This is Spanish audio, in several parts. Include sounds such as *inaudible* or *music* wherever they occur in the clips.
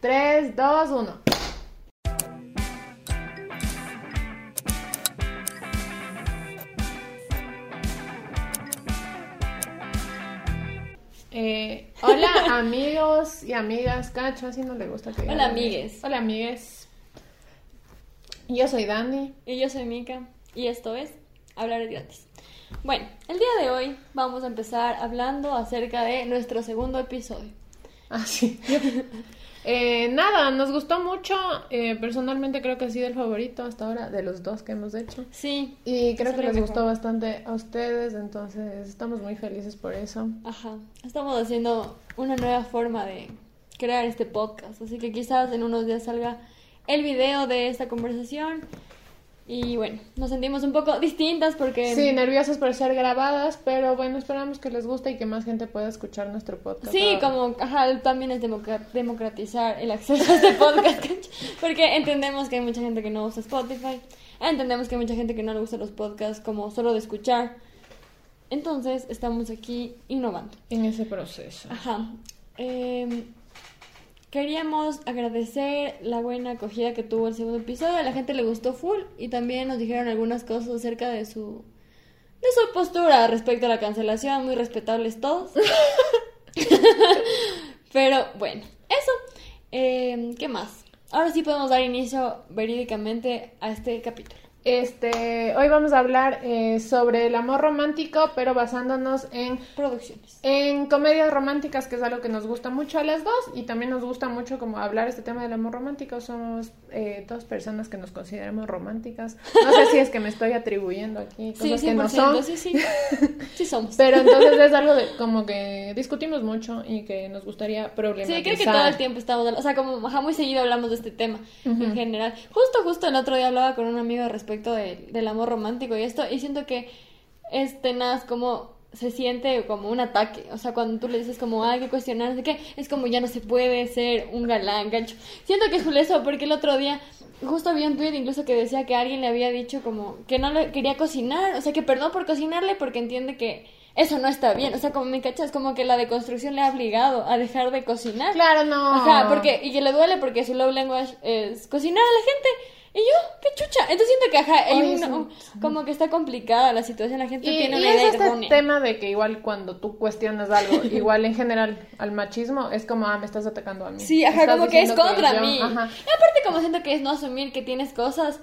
3, 2, 1. Eh, hola *laughs* amigos y amigas, Cacho, así no le gusta que Hola, la- amigues. Hola amigues. Yo soy Dani. Y yo soy Mika y esto es Hablar es gratis. Bueno, el día de hoy vamos a empezar hablando acerca de nuestro segundo episodio. Ah, sí. *laughs* Eh, nada, nos gustó mucho. eh, personalmente creo que ha sido el favorito hasta ahora de los dos que hemos hecho. Sí, Y creo que les mejor. gustó bastante a ustedes, entonces estamos muy felices por eso. ajá. Estamos haciendo una nueva forma de crear este podcast, así que quizás en unos días salga el video de esta conversación. Y bueno, nos sentimos un poco distintas porque Sí, nerviosas por ser grabadas, pero bueno, esperamos que les guste y que más gente pueda escuchar nuestro podcast. Sí, Ah, como ajá, también es democratizar el acceso a este podcast, *laughs* porque entendemos que hay mucha gente que no usa Spotify, entendemos que hay mucha gente que no le gusta los podcasts como solo de escuchar. Entonces, estamos aquí innovando. En ese proceso. Ajá. Em, queríamos agradecer la buena acogida que tuvo el segundo episodio. A la gente le gustó full y también nos dijeron algunas cosas acerca de su de su postura respecto a la cancelación, muy respetables todos. *laughs* Pero bueno, eso. Em, ¿Qué más? Ahora sí podemos dar inicio verídicamente a este capítulo. Este, hoy vamos a hablar eh, sobre el amor romántico, pero basándonos en Producciones. En comedias románticas, que es algo que nos gusta mucho a las dos, y también nos gusta mucho como hablar este tema del amor romántico. Somos eh, dos personas que nos consideramos románticas. No sé si es que me estoy atribuyendo aquí cosas Sí, que no 100%, son. sí, sí. Sí somos. Pero entonces es algo de, como que discutimos mucho y que nos gustaría problematizar. Sí, creo que todo el tiempo estamos, o sea, como muy seguido hablamos de este tema en general. Justo, justo el otro día hablaba con un amigo respecto de- del amor romántico y esto, y siento que es tenaz como se siente como un ataque, o sea, cuando tú le dices como hay que cuestionar, no sé qué, es como ya no se puede ser un galán, gancho. Siento que es eso, porque el otro día justo había un tweet incluso que decía que alguien le había dicho como que no le quería cocinar, o sea, que perdón por cocinarle porque entiende que eso no está bien, o sea, como me cachas, como que la deconstrucción le ha obligado a dejar de cocinar. Claro, no. Ajá, porque, y que le duele porque su love language es cocinar a la gente. Y yo, qué chucha. Entonces siento que, ajá, hay Oye, sí. como que está complicada la situación, la gente Y, tiene y una es idea este errónea. tema de que igual cuando tú cuestionas algo, *laughs* igual en general al machismo, es como, ah, me estás atacando a mí. Sí, ajá, como que es contra yo- mí. Ajá. Y aparte como siento que es no asumir que tienes cosas,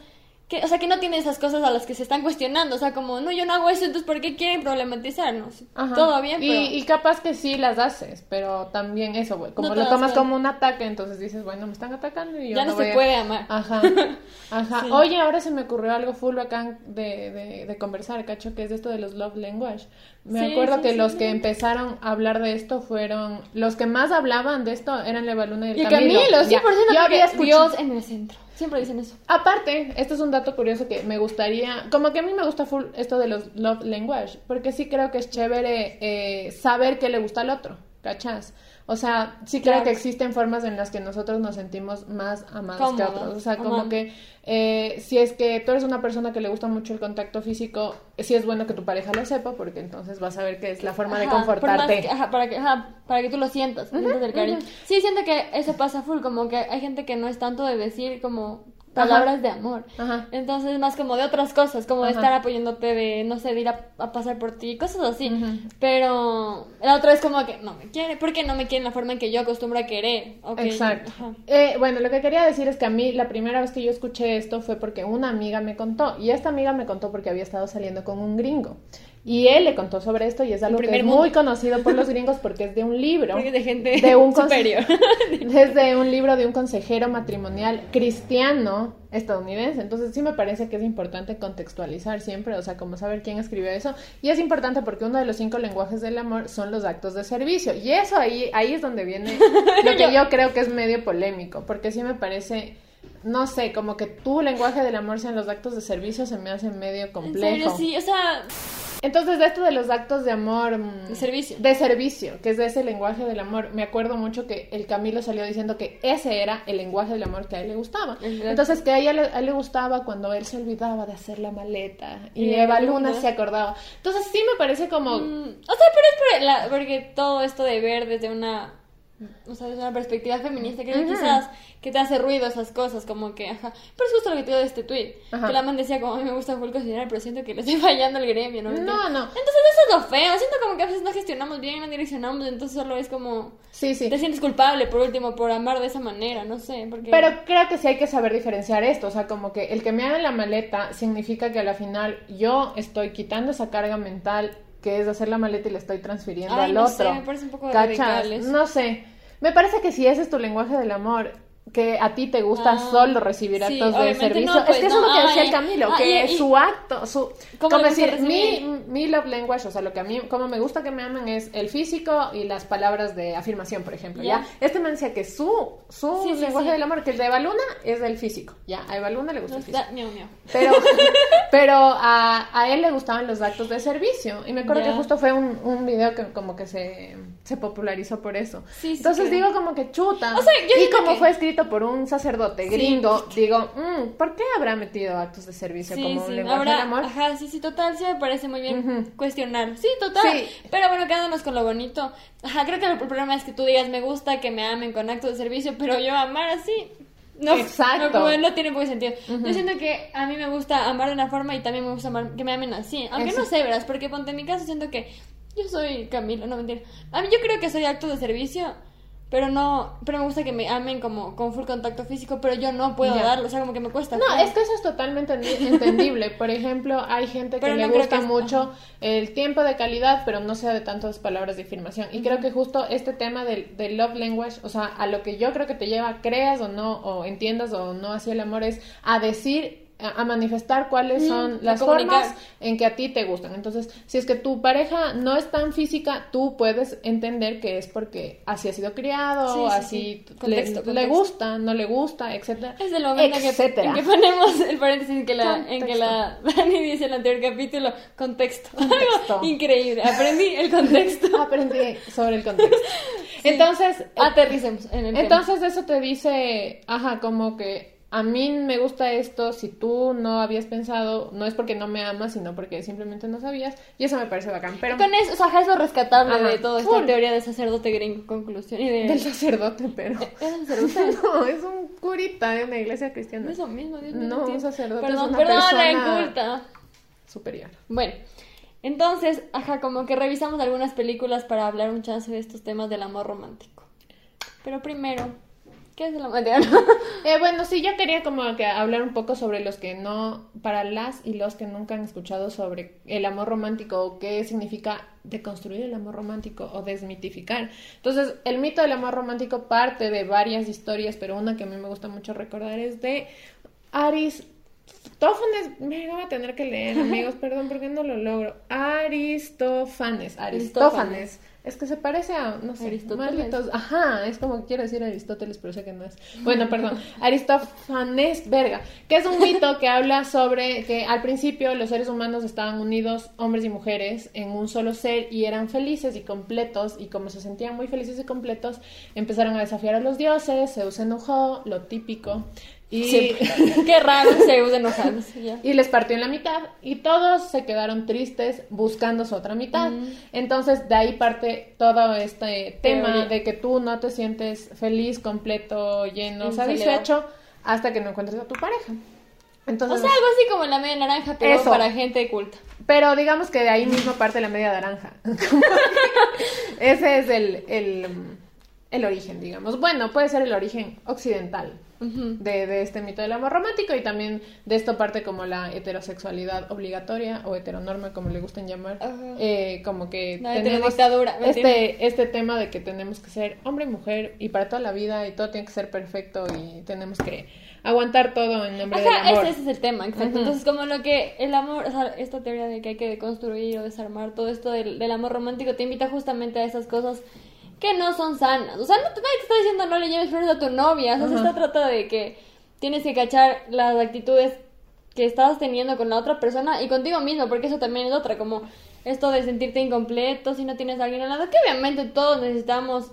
que, o sea, que no tienes esas cosas a las que se están cuestionando. O sea, como, no, yo no hago eso, entonces ¿por qué quieren problematizarnos? Ajá. Todo bien, y, pero... y capaz que sí las haces, pero también eso, güey, como No lo tomas como un ataque, entonces dices, bueno, me están atacando y yo ya no, se a- puede amar. Ajá, *laughs* ajá. Sí. Oye, ahora se me ocurrió algo full bacán de, de, de conversar, cacho, que es esto de los love language. Me Sí, acuerdo sí, que sí, los sí. que empezaron a hablar de esto fueron, los que más hablaban de esto eran Leva Luna y el Y Camilo. Camilo, 100% Ya, porque yo había escuchado. Dios en el centro. Siempre dicen eso. Aparte, este es un dato curioso que me gustaría, como que a mí me gusta full esto de los love language, porque sí creo que es chévere eh, saber qué le gusta al otro, ¿cachas? O sea, sí creo que existen formas en las que nosotros nos sentimos más amados que otros. O sea, como que eh, si es que tú eres una persona que le gusta mucho el contacto físico, sí es bueno que tu pareja lo sepa, porque entonces vas a ver que es la forma de Ajá, confortarte. que- ajá, para que, ajá, para que tú lo sientas, sientas el cariño. Sí, siento que eso pasa full, como que hay gente que no es tanto de decir como palabras de amor. Ajá. Entonces, más como de otras cosas, como de estar apoyándote, de, no sé, de ir a, a pasar por ti, cosas así. Pero la otra es como que no me quiere, porque no me quiere en la forma en que yo acostumbro a querer. Ok, Exacto. Eh, bueno, lo que quería decir es que a mí la primera vez que yo escuché esto fue porque una amiga me contó. Y esta amiga me contó porque había estado saliendo con un gringo. Y él le contó sobre esto y es algo que es mundo. muy conocido por los gringos porque es de un libro. Porque de gente de un superior. *laughs* *laughs* es de un libro de un consejero matrimonial cristiano estadounidense. Entonces sí me parece que es importante contextualizar siempre, o sea, como saber quién escribió eso. Y es importante porque uno de los cinco lenguajes del amor son los actos de servicio. Y eso ahí, ahí es donde viene *laughs* lo que yo creo que es medio polémico, porque sí me parece... No sé, como que tu lenguaje del amor sean los actos de servicio se me hace medio En complejo. serio, sí, o sea, Entonces, de esto de los actos de amor. mm, De servicio. De servicio, que es de ese lenguaje del amor. Me acuerdo mucho que el Camilo salió diciendo que ese era el lenguaje del amor que a él le gustaba. Exacto. Entonces, que a ella le, a él le gustaba cuando él se olvidaba de hacer la maleta y Y Eva Luna Luna. se acordaba. Entonces, sí me parece como. Mm, o sea, pero es por la- porque todo esto de ver desde una o sea, desde una perspectiva feminista, que quizás que te hace ruido esas cosas, como que, ajá. Pero es justo lo que te digo de este tweet. Que la man decía, como a mí me gusta full cocinar, pero siento que le estoy *laughs* fallando al gremio, ¿no? No, no. Entonces eso es lo feo. Siento como que a veces no gestionamos bien, no direccionamos, entonces solo es como. Sí, sí. Te sientes culpable, por último, por amar de esa manera, no sé. Porque... Pero creo que sí hay que saber diferenciar esto. O sea, como que el que me haga la maleta significa que a la final yo estoy quitando esa carga mental que es hacer la maleta y le estoy transfiriendo Ay, al no otro. sé, me parece un poco. No sé. Me parece que si ese es tu lenguaje del amor, que a ti te gusta Ah, solo recibir sí, actos de servicio. no, es pues, que eso no, es lo que decía ay, el Camilo, ah, que su acto, su... ¿Cómo como decir, mi, love language, o sea, lo que a mí, como me gusta que me amen es el físico y las palabras de afirmación, por ejemplo, ¿ya? Ya. Este me decía que su, su Sí, sí, lenguaje del amor, que el de Evaluna es del físico, ¿ya? A Evaluna le gusta No el físico. está, miau, miau. Pero, *laughs* pero a, a él le gustaban los actos de servicio. Y me acuerdo que justo fue un, un video que como que se, se popularizó por eso. Entonces digo como que chuta. O sea, yo y como que- fue escrito por un sacerdote Sí. gringo, digo, mm, ¿por qué habrá metido actos de servicio Sí, como un sí, lenguaje ahora, del amor? ajá, sí, sí, total, sí me parece muy bien cuestionar. Sí, total. Pero bueno, quedándonos con lo bonito. Ajá, creo que el problema es que tú digas, me gusta que me amen con actos de servicio, pero yo amar así. No, Exacto. No, tiene poco sentido. Yo siento que a mí me gusta amar de una forma y también me gusta amar que me amen así. Aunque no sé, verás, porque ponte en mi caso siento que yo soy Camila, no mentira. A mí yo creo que soy actos de servicio, pero no, pero me gusta que me amen como con full contacto físico, pero yo no puedo Ya. darlo, o sea, como que me cuesta. No, es que eso es totalmente *laughs* entendible. Por ejemplo, hay gente que Pero le no creo gusta que es- mucho el tiempo de calidad, pero no sea de tantas palabras de afirmación. Y creo que justo este tema del, del love language, o sea, a lo que yo creo que te lleva, creas o no, o entiendas o no hacia el amor, es a decir a manifestar cuáles Mm, son las formas en que a ti te gustan. Entonces, si es que tu pareja no es tan física, tú puedes entender que es porque así ha sido criado, Sí, sí, así sí. Contexto, le, contexto. gusta, no le gusta, etcétera. Es el momento en que, etcétera. en que ponemos el paréntesis en que la, en que la Dani dice en el anterior capítulo, contexto. *laughs* Algo increíble. Aprendí el contexto. *laughs* aprendí sobre el contexto. Entonces, Aterricemos en el tema. entonces eso te dice, ajá, como que a mí me gusta esto, si tú no habías pensado, no es porque no me amas, sino porque simplemente no sabías, y eso me parece bacán, pero Con eso, o sea, es lo rescatable Ajá, de toda esta full. teoría de sacerdote gringo, conclusión. Y de... del sacerdote, pero ¿Era sacerdote? *laughs* no, es un curita de una iglesia No cristiana es lo mismo, Dios. No, un sacerdote Perdón, es una perdón, la persona- inculta. superior. Bueno, entonces, ajá, como que revisamos algunas películas para hablar un chance de estos temas del amor romántico. Pero primero, ¿qué es el *laughs* amor? Eh, bueno, sí, yo quería como que hablar un poco sobre los que no, para las y los que nunca han escuchado sobre el amor romántico o qué significa deconstruir el amor romántico o desmitificar. Entonces, el mito del amor romántico parte de varias historias, pero una que a mí me gusta mucho recordar es de Aristófanes. Me voy a tener que leer, *laughs* amigos, perdón, porque no lo logro. Aristófanes, Aristófanes. Es que se parece a, no sé, Aristóteles. malditos- Ajá, es como que quiero decir Aristóteles, pero sé que no es. Bueno, perdón, Aristófanes, verga, que es un mito que habla sobre que al principio los seres humanos estaban unidos, hombres y mujeres, en un solo ser y eran felices y completos, y como se sentían muy felices y completos, empezaron a desafiar a los dioses, Zeus se enojó, lo típico, y... Siempre. *laughs* Qué raro se usa enojándose ya. Y les partió en la mitad y todos se quedaron tristes buscando su otra mitad. Mm. Entonces de ahí parte todo este tema Teoría. de que tú no te sientes feliz, completo, lleno, En satisfecho hasta que no encuentres a tu pareja. O Entonces, sea, algo así como la media naranja, pero Eso. para gente culta. pero digamos que de ahí mismo parte la media naranja. *laughs* Ese es el, el, el origen, digamos. Bueno, puede ser el origen occidental De, de este mito del amor romántico y también de esto parte como la heterosexualidad obligatoria o heteronorma como le gusten llamar. Eh, como que La tenemos este este tema de que tenemos que ser hombre y mujer y para toda la vida y todo tiene que ser perfecto y tenemos que aguantar todo en nombre del Ajá, amor ese, ese es el tema, exacto. Entonces, como lo que el amor, o sea, esta teoría de que hay que deconstruir o desarmar todo esto del, del amor romántico te invita justamente a esas cosas que no son sanas. O sea, no, te- nadie te está diciendo no le lleves flores a tu novia. O sea, se está trata de que tienes que cachar las actitudes que estás teniendo con la otra persona y contigo mismo, porque eso también es otra, como esto de sentirte incompleto si no tienes a alguien al lado, que obviamente todos necesitamos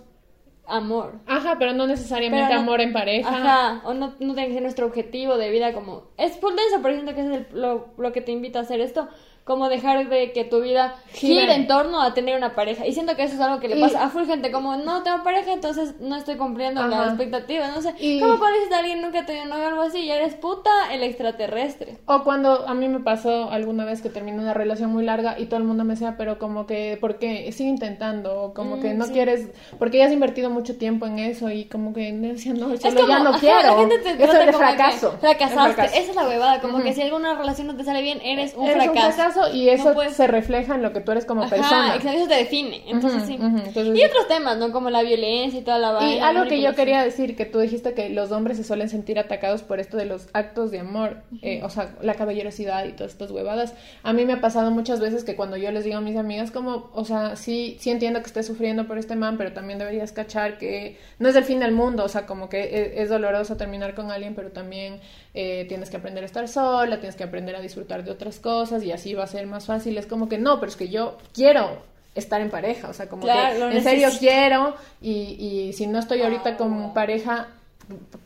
amor. Ajá, pero no necesariamente Pero no- amor en pareja. Ajá, o no, no tiene que ser nuestro objetivo de vida como... Es full denso, por ejemplo, que es el- lo, lo que te invita a hacer esto. Como dejar de que tu vida Gire. gire en torno a tener una pareja. Y siento que eso es algo que le Y- pasa a full gente, como no tengo pareja, entonces no estoy cumpliendo Ajá. la expectativa. No sé, Y- ¿cómo conoces a alguien nunca te novio o algo así y eres puta el extraterrestre? O cuando a mí me pasó alguna vez que terminé una relación muy larga y todo el mundo me decía, pero como que, ¿por qué? Sigue intentando, o como que Mm, no sí. quieres, porque ya has invertido mucho tiempo en eso y como que me no, Es solo como, ya no ajá, quiero. la gente te eso es que fracaso. fracasaste. Fracaso. Esa es la huevada, como que si alguna relación no te sale bien, eres un Eres fracaso. Y eso No puedes- se refleja en lo que tú eres como Ajá, persona. exacto, eso te define. Entonces Ujú, sí. ujú, entonces- y otros temas, ¿no? Como la violencia y toda la vaina. Y algo que yo quería decir, que tú dijiste que los hombres se suelen sentir atacados por esto de los actos de amor, eh, o sea, la caballerosidad y todas estas huevadas. A mí me ha pasado muchas veces que cuando yo les digo a mis amigas como, o sea, sí, sí entiendo que estés sufriendo por este man, pero también deberías cachar que no es el fin del mundo, o sea, como que es, es doloroso terminar con alguien, pero también eh, tienes que aprender a estar sola, tienes que aprender a disfrutar de otras cosas y así va a ser más fácil. Es como que no, pero es que yo quiero estar en pareja, o sea, como Claro, que en serio quiero y, y si no estoy ahorita con pareja,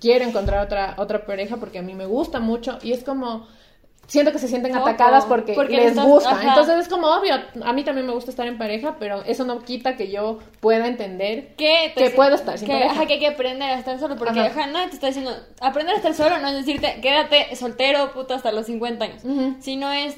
quiero encontrar otra, otra pareja porque a mí me gusta mucho y es como, siento que se sienten atacadas porque, porque les gusta. ajá. Entonces es como obvio, a mí también me gusta estar en pareja, pero eso no quita que yo pueda entender que, que puedo estar sin que, pareja. ajá, que hay que aprender a estar solo porque Ajá. ajá. no te está diciendo aprender a estar solo no es decirte quédate soltero puta hasta los 50 años sino es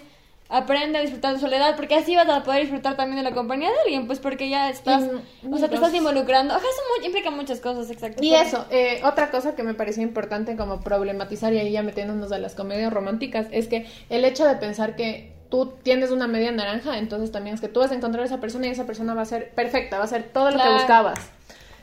aprende a disfrutar de soledad porque así vas a poder disfrutar también de la compañía de alguien pues porque ya estás Mm, o sea te estás involucrando ajá eso implica muchas cosas exacto Y eso, eh, otra cosa que me pareció importante como problematizar y ahí ya metiéndonos a las comedias románticas es que el hecho de pensar que tú tienes una media naranja, entonces también es que tú vas a encontrar a esa persona y esa persona va a ser perfecta, va a ser todo lo Claro. que buscabas.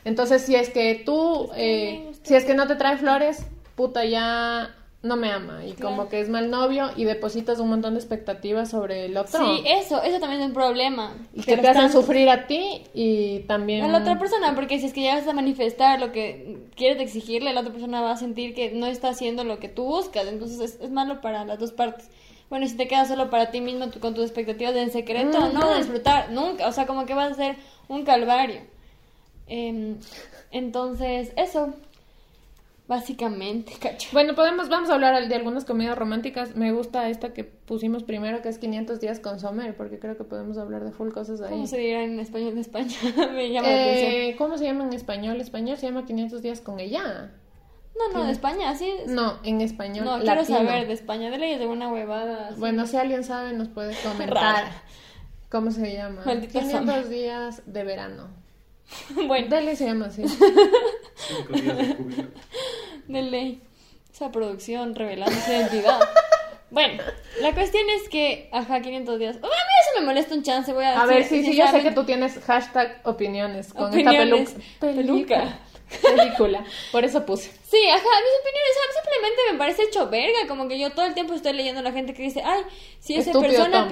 Entonces, si es que tú, eh, si es que no te trae flores, puta, ya no me ama y como que es mal novio y depositas un montón de expectativas sobre el otro. sí eso eso también es un problema y que te hacen sufrir a ti y también a la otra persona, porque si es que llegas a manifestar lo que quieres exigirle, la otra persona va a sentir que no está haciendo lo que tú buscas, entonces es, es malo para las dos partes. Bueno, si te quedas solo para ti mismo tú- con tus expectativas de en secreto, no vas a disfrutar nunca, o sea, como que vas a ser un calvario. Em, entonces, eso, básicamente, cacho. Bueno, podemos, vamos a hablar de algunas comedias románticas. Me gusta esta que pusimos primero, que es 500 días con Sommer, porque creo que podemos hablar de full cosas ahí. ¿Cómo se dirá en español de España? *laughs* Me llama. Eh, ¿Cómo se llama en español? Español se llama 500 días con ella. No, no, de España, sí. es- No, en español No, latino. quiero saber de España, de leyes de una huevada. así. Bueno, si alguien sabe, nos puede *laughs* comentar. ¿Cómo se llama? Maldita 500 Summer. días de verano. *laughs* bueno, Dele se llama así. Cinco días de júbilo. De ley. Esa producción revelando su identidad. Bueno, la cuestión es que, ajá, 500 días. A mí eso me molesta un chance, voy a A ver, sí, sí, yo sé que tú tienes hashtag opiniones con Opiniones. esta peluca. Peluca. Película. Por eso puse. Sí, ajá, mis opiniones, simplemente me parece hecho verga, como que yo todo el tiempo estoy leyendo a la gente que dice, ay, si esa Estúpido persona,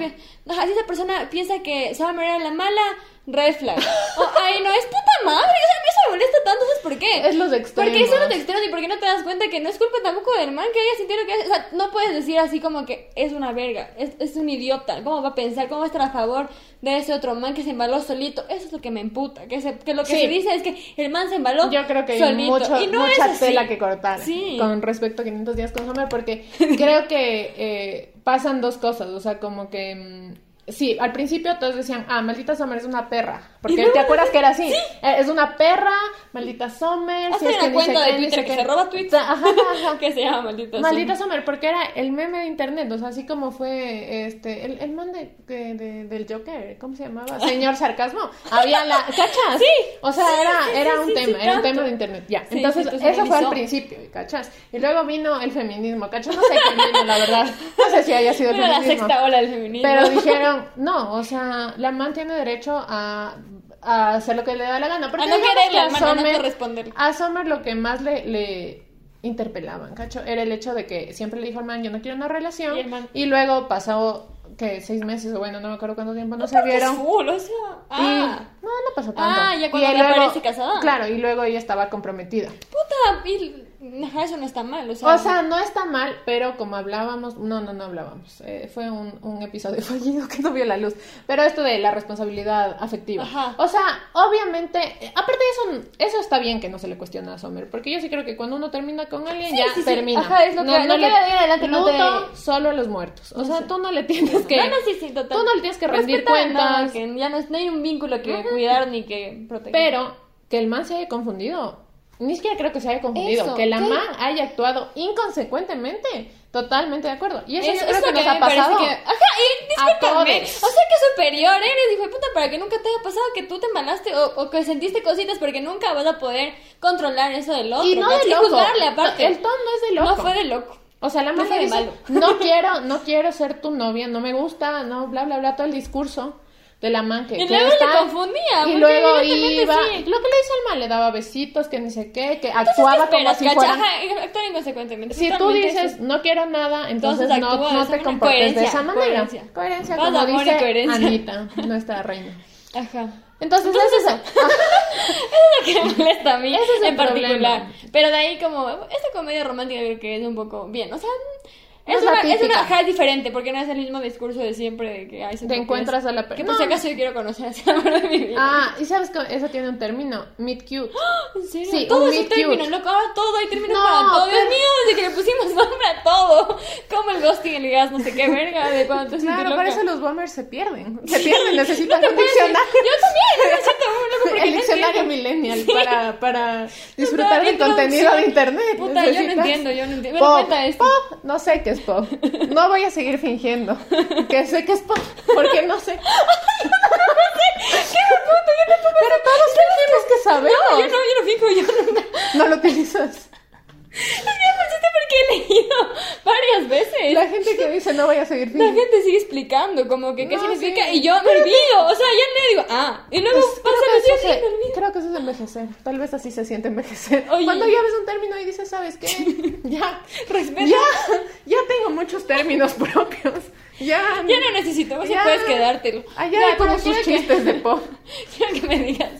ajá, si esa persona piensa que Summer era la mala, red flag. Ay, no, es puta madre, o sea, a mí eso me molesta tanto, ¿sabes por qué? Es los extremos. Porque son los extremos y porque no te das cuenta que no es culpa tampoco del man que haya sentido lo que hace. O sea, no puedes decir así como que es una verga, es, es un idiota. ¿Cómo va a pensar? ¿Cómo va a estar a favor de ese otro man que se embaló solito? Eso es lo que me emputa. Que, se- que lo que Sí. se dice es que el man se embaló Yo creo que hay solito. mucho- y no es mucha tela que cortar Sí. con respecto a 500 días con Homer porque creo que eh, pasan dos cosas, o sea, como que mm, sí, al principio todos decían, ah, maldita Summer es una perra, porque luego- te acuerdas que era así, Eh, es una perra, maldita Summer, Hace si es una que cuenta de qué, Twitter que qué. se roba tweets. Ajá, *laughs* que se llama maldita Maldita sea. Summer, porque era el meme de internet, o sea, así como fue este el, el man de, de- de- del Joker, ¿cómo se llamaba? Señor Sarcasmo. Había la, *laughs* ¿cachas? Sí, O sea, sí, era, era un tema, era un tema de internet, ya. Entonces, eso fue al principio, ¿cachas? Y luego vino el feminismo, ¿cachas? No sé quién vino, la verdad. No sé si haya sido el Era la feminismo. sexta ola del feminismo. Pero dijeron, no, o sea, la man tiene derecho a, a hacer lo que le da la gana. Porque A no quererla, que a hermano, a no Sommer lo que más le, le interpelaban, ¿cacho? Era el hecho de que siempre le dijo al man, yo no quiero una relación. Y luego pasó, que seis meses, o bueno, no me acuerdo cuánto tiempo no, se Porque es vieron. full, o sea. Y- Ah, no, no pasó tanto. Ah, ya cuando Y luego- casada. Claro, y luego ella estaba comprometida. puta. y- ajá, eso no está mal, o sea. O sea, no está mal, pero como hablábamos, no, no, no hablábamos. eh, fue un, un episodio *laughs* fallido que no vio la luz. Pero esto de la responsabilidad afectiva. Ajá. O sea, obviamente, aparte de eso, eso está bien que no se le cuestione a Sommer, porque yo sí creo que cuando uno termina con alguien, ya sí, sí. termina. Ajá, es lo que- lo que de ahí en adelante no te- solo a los muertos. O sea, tú no le tienes que. *laughs* No, no, sí, sí, total. Tú no le tienes que rendir cuentas. no, que ya no, no hay un vínculo que cuidar ni que proteger. Pero que el man se haya confundido. Ni siquiera creo que se haya confundido. Eso, que la ¿qué? man haya actuado inconsecuentemente. Totalmente de acuerdo. Y eso, Eso yo creo es lo que nos que ha pasado. que- Ajá, y discúlpame. O sea que superior eres, hijo de puta, para que nunca te haya pasado que tú te embalaste o, o que sentiste cositas porque nunca vas a poder controlar eso del otro. Y no de loco. juzgarle aparte. El tono no es de loco. No fue de loco. O sea, la No man de dice, malo. no quiero, no quiero ser tu novia, no me gusta, no, bla, bla, bla, todo el discurso de la man que, Y luego está- le confundía, y luego iba, sí. lo que le hizo al man, le daba besitos, que ni sé qué, que Entonces, actuaba ¿qué como si fuera... Actuar inconsecuentemente. Si tú dices eso. no quiero nada, entonces, Entonces no, actúa no te comportes de esa manera. coherencia. Coherencia, como amor dice coherencia. Anita, nuestra reina. Ajá. Entonces, Entonces, es *laughs* eso. Es lo que me molesta a mí en particular. problema. Pero de ahí como, esta comedia romántica creo que es un poco bien, o sea, es, es una, es una, ajá, es diferente, porque no es el mismo discurso de siempre de que hay Te encuentras a la Que persona. por si acaso yo quiero conocer a ese amor de mi vida. Ah, y sabes que eso tiene un término, meet cute. *gasps* ¿En serio? sí, todo un ese meet término, cute. loco, ahora todo hay término No, para todo. Dios pero- mío, desde que le pusimos nombre a todo. Como el ghosting, el gas, no sé qué verga, de cuando te Claro, por eso los boomers se pierden. Se pierden, *laughs* necesitan un diccionario. Yo también, siento muy loco porque El no diccionario millennial Sí. para, para disfrutar del contenido de internet. Puta, yo no Necesitas entiendo, yo no entiendo. Pop, pop, no sé qué es pop. *laughs* No voy a seguir fingiendo que sé que es pop, porque no sé. *laughs* Pero todos tenemos que saber. No, yo no, yo no fijo, yo nunca. No lo utilizas. Es que me porque he leído varias veces. La gente que dice no voy a seguir La fingiendo. gente sigue explicando como que qué No, significa sí. y yo me olvido, o sea, ya le digo, ah, y luego Pues, pasa los días y me olvido. creo que eso es envejecer. Tal vez así se siente envejecer. Oye. Cuando ya ves un término y dices, ¿sabes qué? *laughs* Ya, Respeta. ya, ya tengo muchos términos *laughs* propios. Ya, Ya no necesito, vos Ya. puedes quedártelo. Allá Ya, como sus quiero que- chistes de *laughs* pop. Quiero que me digas.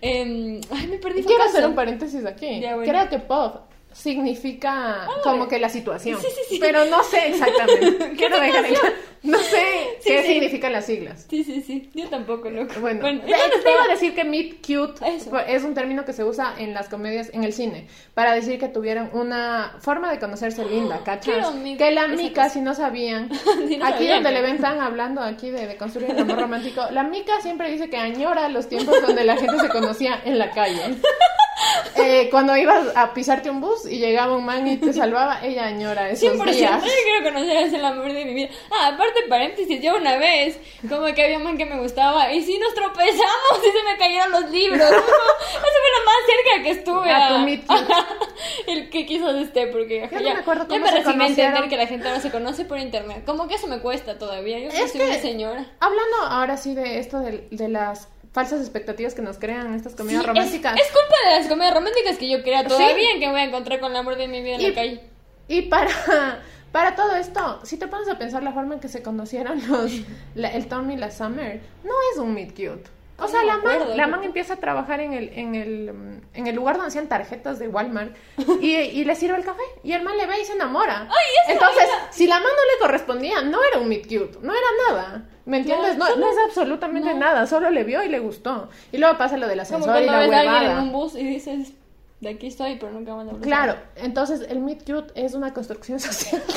em, ay, me perdí. Quiero hacer un paréntesis aquí. Ya, bueno. Creo que pop significa como que la situación. Sí, sí, sí. Pero no sé exactamente. *laughs* Quiero dejar claro. No sé qué significan las siglas. Sí, sí, sí. Yo tampoco, loco. Bueno, bueno te, iba a decir que meet cute Eso. es un término que se usa en las comedias, en el cine, para decir que tuvieron una forma de conocerse linda, *gasps* ¿cachas? Que la mica, si no sabían, *laughs* Sí, no aquí sabían, donde le pero- ven tan hablando aquí de, de construir el amor romántico, la mica siempre dice que añora los tiempos donde la gente se conocía en la calle. *laughs* *laughs* Eh, cuando ibas a pisarte un bus y llegaba un man y te salvaba, ella añora esos 100%, días. yo quiero conocer a ese el amor de mi vida. Ah, aparte, paréntesis, yo una vez, como que había un man que me gustaba, y sí nos tropezamos y se me cayeron los libros. *laughs* Eso fue lo más cerca que estuve. A tu meet cute. *laughs* el que quiso de este, porque Yo no ya, me acuerdo ya cómo me se recibí a entender que la gente ahora se conoce por internet. Como que eso me cuesta todavía. Yo Es soy que- una señora. Hablando ahora sí de esto de, de las falsas expectativas que nos crean estas comedias Sí, románticas. Es, es culpa de las comedias románticas que yo crea Sí. todavía en que me voy a encontrar con el amor de mi vida en Y- la calle. Y para, *laughs* para todo esto, si te pones a pensar la forma en que se conocieron los, la- el Tom y la Summer, no es un meet cute. O sea, la acuerdo, man, la man empieza a trabajar en el, en, el, en el lugar donde hacían tarjetas de Walmart y, y le sirve el café. Y el man le ve y se enamora. Entonces, era- si la man no le correspondía, no era un meet cute, no era nada. ¿Me entiendes? No, solo- no es absolutamente no. nada, solo le vio y le gustó. Y luego pasa lo del Como ascensor y cuando la ves a alguien en huevada. un bus y dices, de aquí estoy, pero nunca van a hablar. Claro, entonces el meet cute es una construcción *laughs* social. *laughs*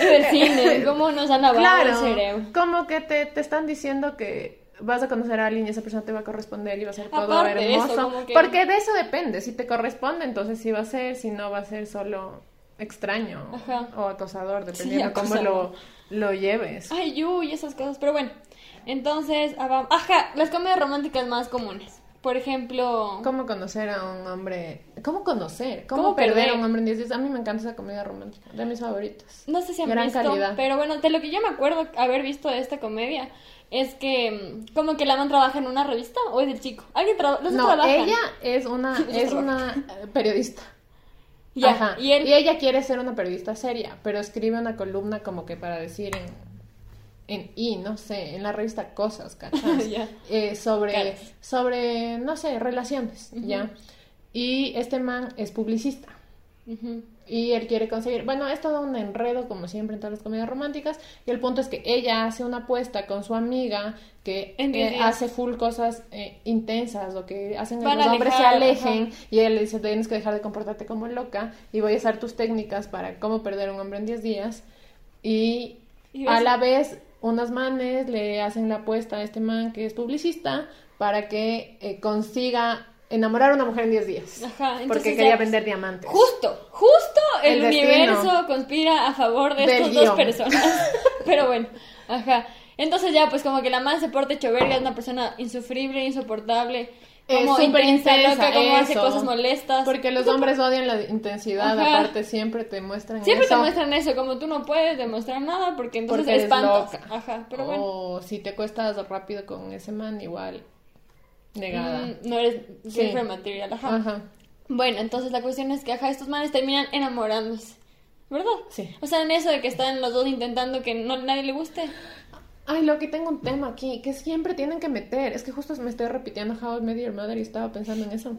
El cine, cómo nos han lavado Claro, el cerebro. como que te, te están diciendo que vas a conocer a alguien y esa persona te va a corresponder y va a ser todo Aparte de eso, hermoso. como que- Porque de eso depende. Si te corresponde, entonces sí va a ser. Si no, va a ser solo extraño Ajá. o acosador, dependiendo Sí, cómo lo, lo lleves. Ay, uy, esas cosas. Pero bueno, entonces, ah, ajá, las comedias románticas más comunes. Por ejemplo, ¿Cómo conocer a un hombre? ¿Cómo conocer? ¿Cómo, ¿Cómo perder perder? a un hombre en 10 días? A mí me encanta esa comedia romántica, de mis favoritas. no sé si han Gran visto, calidad. pero bueno, de lo que yo me acuerdo haber visto de esta comedia es que mm, como que la man trabaja en una revista o es el chico. Alguien los dos No, trabajan. ella es una, *laughs* es una eh, periodista. Ya, Ajá. y él ella quiere ser una periodista seria, pero escribe una columna como que para decir en, en I, no sé, en la revista Cosas, *laughs* ¿cachas? Ya. Eh, sobre, sobre, no sé, relaciones, ¿ya? y este man es publicista. Ujú. Y él quiere conseguir, bueno, es todo un enredo como siempre en todas las comedias románticas. Y el punto es que ella hace una apuesta con su amiga que eh, hace full cosas eh, intensas o que hacen que los a hombres se alejar, alejen. ajá. Y él le dice, tienes que dejar de comportarte como loca y voy a usar tus técnicas para cómo perder a un hombre en 10 días. Y Y a la vez, unos manes le hacen la apuesta a este man que es publicista para que eh, consiga enamorar a una mujer en 10 días. Ajá, entonces porque quería vender diamantes. Justo, justo el, universo conspira a favor de estas dos personas. *laughs* Pero bueno, ajá. Entonces ya, pues como que la man se porta hecho verga, es una persona insufrible, insoportable, Es como súper intensa, como hace eso. cosas molestas. Porque los hombres odian la intensidad, Ajá. aparte siempre te muestran Siempre eso. te muestran eso, como tú no puedes demostrar nada porque entonces porque eres espantas. loca. Ajá, pero bueno. O si te cuestas rápido con ese man, igual negada. mm, no eres Sí. siempre material, ajá. Ajá. Bueno, entonces la cuestión es que ajá, estos manes terminan enamorándose. ¿Verdad? Sí. O sea, en eso de que están los dos intentando que no nadie le guste. Ay, lo que tengo un tema aquí, que siempre tienen que meter, es que justo me estoy repitiendo How I Met Your Mother y estaba pensando en eso.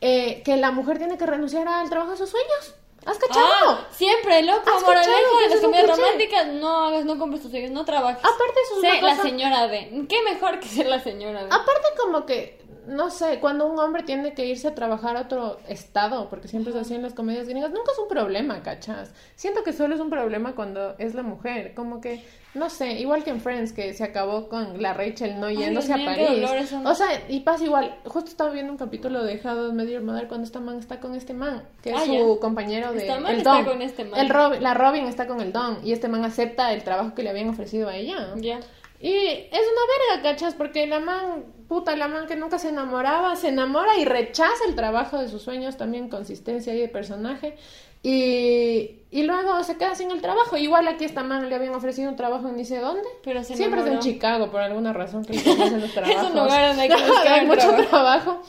Eh, que la mujer tiene que renunciar al trabajo de sus sueños. ¿Has cachado? Ah, siempre, loco, ¿Has moraleja de las comedias románticas, no hagas, no compres tus sueños, no trabajes. Aparte eso es una la cosa- señora de. ¿Qué mejor que ser la señora de? Aparte como que, no sé, cuando un hombre tiene que irse a trabajar a otro estado, porque siempre es así en las comedias gringas, nunca es un problema, ¿cachas? Siento que solo es un problema cuando es la mujer, como que, no sé, igual que en Friends, que se acabó con la Rachel no yéndose a París. O sea, y pasa igual, justo estaba viendo un capítulo de How Met Your Mother cuando esta man está con este man, que es Ah, su compañero de... Esta man el está Don. con este man. El Robin, la Robin está con el Don, y este man acepta el trabajo que le habían ofrecido a ella. Ya. Y es una verga, ¿cachas? Porque la man, puta, la man que nunca se enamoraba, se enamora y rechaza el trabajo de sus sueños, también consistencia y de personaje. Y, y luego se queda sin el trabajo. Igual aquí esta man le habían ofrecido un trabajo en ni sé dónde. Pero se Siempre es en. Chicago, por alguna razón que le hacen los *laughs* trabajos. un lugar donde hay que *laughs* buscar Hay mucho trabajo. trabajo.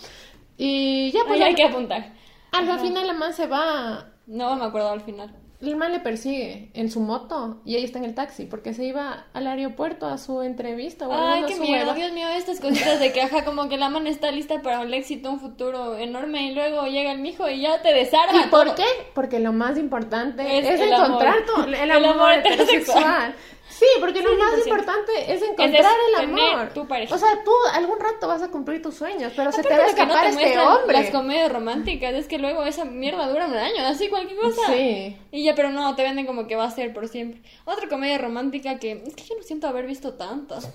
Y ya, pues Ahí hay que apuntar. al Ajá. final la man se va No me acuerdo al final. El man le persigue en su moto y ella está en el taxi porque se iba al aeropuerto a su entrevista o Ay, qué hueva. Dios mío, estas cositas de que, ajá, como que la man está lista para un éxito, un futuro enorme y luego llega el mijo y ya te desarma ¿Y por todo. qué? Porque lo más importante Es es, el encontrar amor. tu- el, *laughs* El amor, amor heterosexual. heterosexual. Sí, porque lo más 100%. importante es Es encontrar el amor. tu pareja. O sea, tú algún rato vas a cumplir tus sueños, pero se te Aparte va a que no escapar te este hombre. Las comedias románticas es que luego esa mierda dura un año, así cualquier cosa. Sí. Y ya, pero no, te venden como que va a ser por siempre. Otra comedia romántica que es que yo no siento haber visto tantas.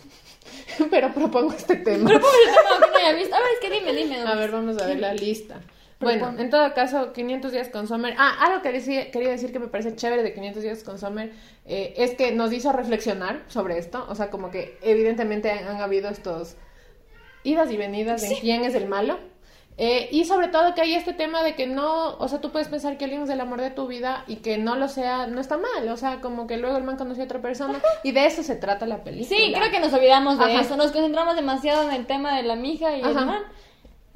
*laughs* Pero propongo este tema. Pero pobre tema que no haya visto. A ver, es que dime, dime. A ver, vamos a ver la lista. Bueno, en todo caso, 500 días con Summer. Ah, algo que decía- quería decir que me parece chévere de 500 días con Summer eh, es que nos hizo reflexionar sobre esto. O sea, como que evidentemente han, han habido estos idas y venidas en quién es el malo. Eh, y sobre todo que hay este tema de que no, o sea, tú puedes pensar que alguien es el amor de tu vida y que no lo sea, no está mal. O sea, como que luego el man conoció a otra persona y de eso se trata la película. Sí, creo que nos olvidamos de Ajá. eso. Nos concentramos demasiado en el tema de la mija y el man.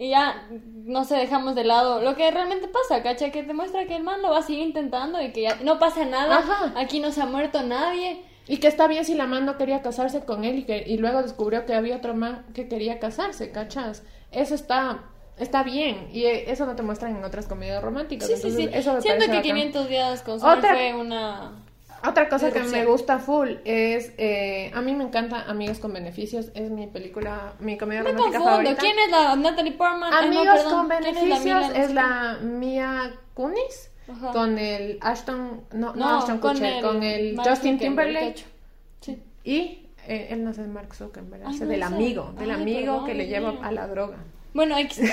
Y ya, no sé, dejamos de lado lo que realmente pasa, ¿cachai? Que te muestra que el man lo va a seguir intentando y que ya no pasa nada. Ajá. Aquí no se ha muerto nadie. Y que está bien si la man no quería casarse con él y, que, y luego descubrió que había otro man que quería casarse, ¿cachas? Eso está, está bien y eso no te muestran en otras comedias románticas. Sí, sí, entonces sí. Eso Siento que bacán. 500 días con Summer Otra- fue una... Otra cosa que me gusta full es, eh, a mí me encanta Amigos con Beneficios, es mi película, mi comedia Me romántica confundo. favorita. ¿Quién es la Natalie Portman? Ay, no, Amigos con ¿Quién Beneficios es la Mia Kunis Ajá. con el Ashton, no, no, No, Ashton con Kutcher, el con el Mark Justin Timberlake. Sí. Y eh, él no es Mark Zuckerberg, Ay, es no del amigo, del Ay, amigo perdón, que le lleva a la droga. Bueno, *laughs* entonces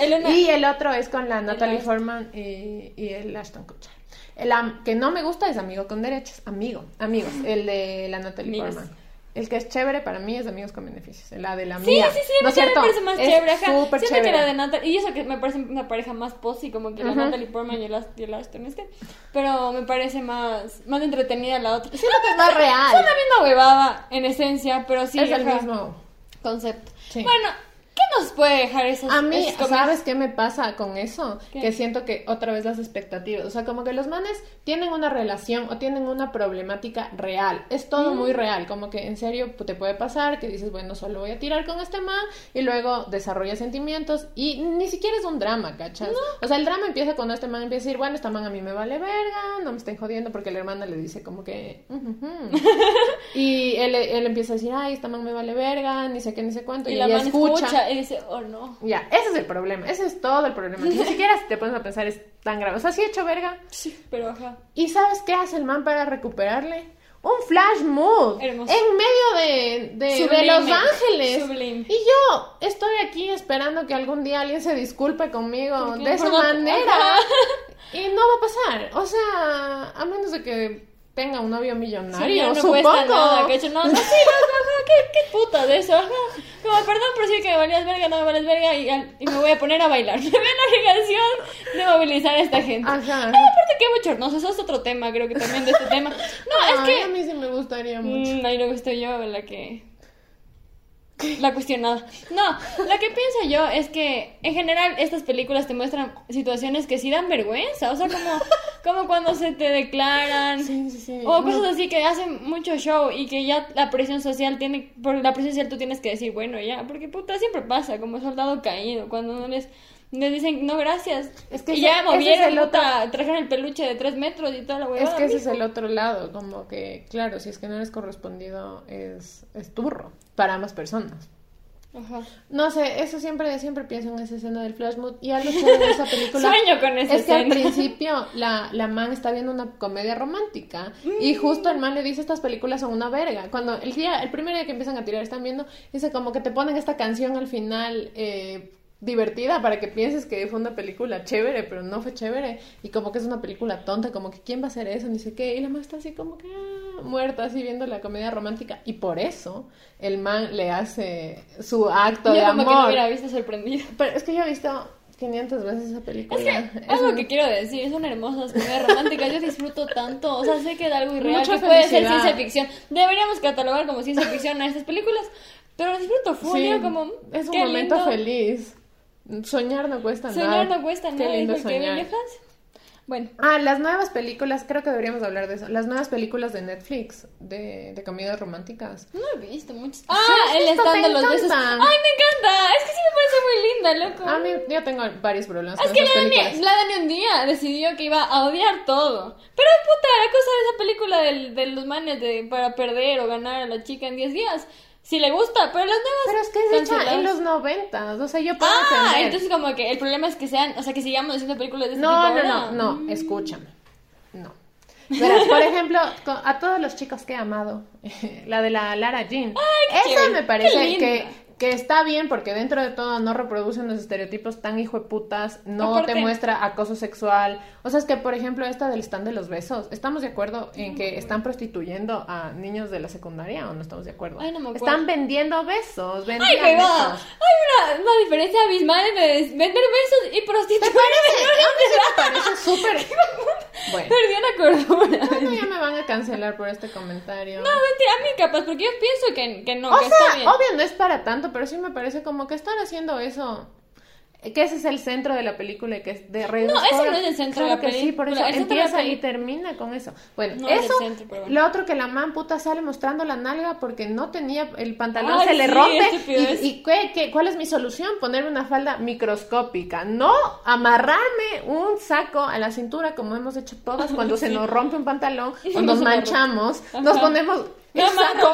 el. Y el otro es con la Natalie Ashton. Forman y, y el Ashton Kutcher. El am- que no me gusta es Amigo con Derechos, amigo, amigos, el de la Natalie Amigos. Forman. El que es chévere para mí es Amigos con Beneficios, la de la Sí, mía. sí, sí, ¿No es cierto? me parece más Es chévere, ajá. que chévere. la de Natalie, y eso que me parece una pareja más posi, como que la. Natalie Portman y el, y el Ashton este, pero me parece más, más entretenida la otra. Siento que es más Son real. la misma huevada, en esencia, pero sí, es el mismo. concepto. Sí. Bueno, ¿Qué nos puede dejar esos A mí, esos ¿sabes qué me pasa con eso? ¿Qué? Que siento que otra vez las expectativas. O sea, como que los manes tienen una relación o tienen una problemática real. Es todo muy real. Como que en serio te puede pasar que dices, bueno, solo voy a tirar con este man y luego desarrolla sentimientos y ni siquiera es un drama, ¿cachas? O sea, el drama empieza cuando este man empieza a decir, bueno, esta man a mí me vale verga, no me estén jodiendo porque la hermana le dice como que... *laughs* Y él, él empieza a decir, ay, esta man me vale verga, ni sé qué, ni sé cuánto. Y Y, la ella man escucha. escucha y dice, oh no. Ya, ese es el problema, ese es todo el problema. Ni *laughs* siquiera si te pones a pensar es tan grave. O sea, sí he hecho verga. Sí, pero ajá. ¿Y sabes qué hace el man para recuperarle? Un flash mood Hermoso. en medio de, de, de. Los Ángeles. Sublime. Y yo estoy aquí esperando que algún día alguien se disculpe conmigo de esa manera. *laughs* Y no va a pasar. O sea, a menos de que tenga un novio Sí, millonario, ya no supongo. cuesta nada, ¿cachai? No, no, sí, no, ajá, ¿qué, qué puta de eso. Como, perdón por decir que me valías verga, no me vales verga y, y me voy a poner a bailar. *laughs* Me veo la obligación de movilizar a esta gente. Ajá. Ay, aparte que bochornoso, eso es otro tema, creo que también de este tema. No, es Ay, que... a mí sí me gustaría mucho. Mm, ahí luego estoy yo la que... *laughs* La cuestionada. No, lo que pienso yo es que en general estas películas te muestran situaciones que sí dan vergüenza. O sea, como, *laughs* como cuando se te declaran. Sí, sí, sí. O cosas así que hacen mucho show y que ya la presión social tiene, por la presión social tú tienes que decir, bueno, ya, porque puta, siempre pasa, como soldado caído, cuando no les, les dicen, no, gracias. Es que y ese- ya ese es movieron, el otro- trajeron el peluche de tres metros y toda la huevada. Es que ese es el otro lado, como que, claro, si es que no eres correspondido, es, es turro para ambas personas. Ajá. No sé, eso siempre, siempre pienso en esa escena del flash mood. Y algo *laughs* chévere de esa película Sueño con esa es que al principio la, la man está viendo una comedia romántica y justo el man le dice estas películas son una verga. Cuando el día, el primer día que empiezan a tirar están viendo, dice como que te ponen esta canción al final eh, divertida para que pienses que fue una película chévere, pero no fue chévere y como que es una película tonta, como que quién va a hacer eso, ni sé qué. Y la man está así como que ah, muerta, así viendo la comedia romántica y por eso el man le hace su acto Yo de como amor. que no hubiera visto sorprendido. Pero es que yo he visto 500 veces esa película. Es que Es algo un- que quiero decir, son hermosas comedias románticas, yo disfruto tanto, o sea, sé que es algo irreal, Mucha que puede ser ciencia ficción. Deberíamos catalogar como ciencia ficción a estas películas, pero disfruto full, Sí, como es un momento lindo. feliz. Soñar no cuesta nada. Soñar no cuesta Qué nada, lindo soñar. Bueno, Ah, las nuevas películas, creo que deberíamos hablar de eso. Las nuevas películas de Netflix, de, de comedias románticas. no he visto muchas. Ah, has el stand de los besos. Ay, me encanta, es que sí me parece muy linda, loco. A mí, yo tengo varios problemas Es con que esas la Dani, películas. la Dani un día decidió que iba a odiar todo. Pero puta, la cosa de esa película del- de los manes de para perder o ganar a la chica en 10 días. Si le gusta, pero las nuevas. Pero es que es hecha en los noventas, o sea, yo puedo Ah, entender. entonces como que el problema es que sean, o sea, que sigamos haciendo películas de este No, tipo no, ahora. no, no, escúchame. No. Verás, por ejemplo, a todos los chicos que he amado, *laughs* la de la Lara Jean, qué esa me parece que, que está bien porque dentro de todo no reproducen los estereotipos tan hijo de putas, no Aparte- te muestra acoso sexual. O sea, es que, por ejemplo, esta del stand de los besos, ¿estamos de acuerdo en que están prostituyendo a niños de la secundaria o no estamos de acuerdo? Ay, no me acuerdo. Están vendiendo besos, Ay, vendían huevada. besos. Hay una, una diferencia abismal entre vender besos y ¿Te prostituir. parece? *laughs* A mí sí me parece súper... *laughs* Bueno. Perdió la cordura. No, ya me van a cancelar por este comentario. No, mentira, a mí capaz, porque yo pienso que, que no, o que sea, está bien. obvio no es para tanto, pero sí me parece como que están haciendo eso. Que ese es el centro de la película y que es de redes. No, ese no es el centro de la que sí, por eso película, el empieza y termina con eso. Bueno, No es eso. centro, bueno. Lo otro que la man puta sale mostrando la nalga porque no tenía el pantalón, Ay, se le sí, rompe. ¿Y, y qué, qué- cuál es mi solución? Ponerme una falda microscópica. No amarrarme un saco a la cintura como hemos hecho todas *laughs* cuando se nos rompe un pantalón *laughs* o No nos manchamos. Nos ponemos El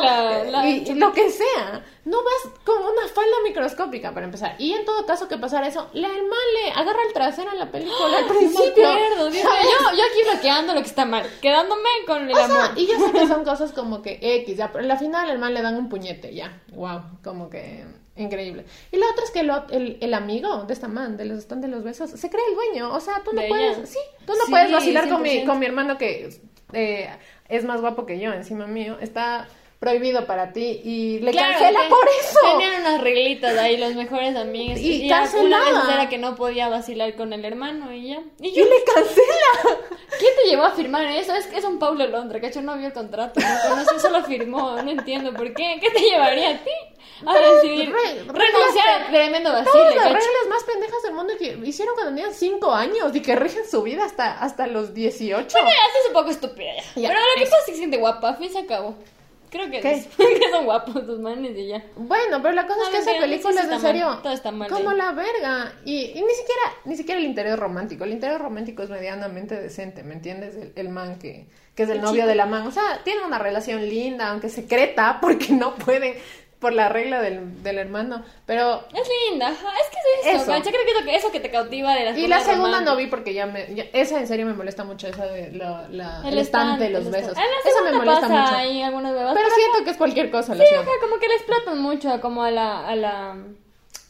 la- la y chupita. lo que sea. No vas con una falda microscópica para empezar. Y en todo caso que pasara eso, la hermana le agarra el trasero en la película al *gasps* No principio. acuerdo, *laughs* Dios yo, yo aquí bloqueando lo que está mal, quedándome con el O sea, amor. y yo sé que son *laughs* cosas como que X, ya, pero la final al man le dan un puñete, ya. Wow, como que increíble. Y la otra es que el, el, el amigo de esta man, de los stand de los besos, se cree el dueño. O sea, tú no ¿De puedes, ella? sí, tú no Sí, puedes vacilar con mi, 100%. con mi hermano que eh, es más guapo que yo, encima mío. Está prohibido para ti y le Claro, cancela ten- por eso. Tenían unas reglitas ahí, los mejores amigos. Y ya cancelada. una vez era que no podía vacilar con el hermano y ya. Y Y yo, le cancela. ¿quién te llevó a firmar eso? Es que es un Paulo Londra, que hecho no vio el contrato, no conoce, solo firmó, no entiendo por qué. ¿Qué te llevaría a ti? A decidir re- renunciar a tremendo Todas las reglas más pendejas del mundo que hicieron cuando tenían 5 años y que rigen su vida hasta, hasta los 18. Bueno, ya, esto es un poco estúpida ya. Pero lo que eso. pasa es que se siente guapa, fin se acabó. Creo que, *laughs* que son guapos los manes y ya. Bueno, pero la cosa No, es que esa película es mal, serio todo está mal como ahí. la verga y, y ni siquiera ni siquiera el interés romántico, el interés romántico es medianamente decente, ¿me entiendes? El, el man que, que es el El novio chico. de la man, o sea, tienen una relación linda, aunque secreta, *laughs* porque no pueden por la regla del, del hermano, pero Es linda, ajá, es que es eso, Eso. ¿cacha? Creo que es lo que, eso que te cautiva de las y la segunda no vi porque ya me ya- esa en serio me molesta mucho esa de la, la- El el estante, stand, los el besos. la Esa me molesta pasa mucho. ahí algunas bebas, Pero siento que es cualquier cosa la Sí, segunda. ajá, como que le explotan mucho como a la, a la,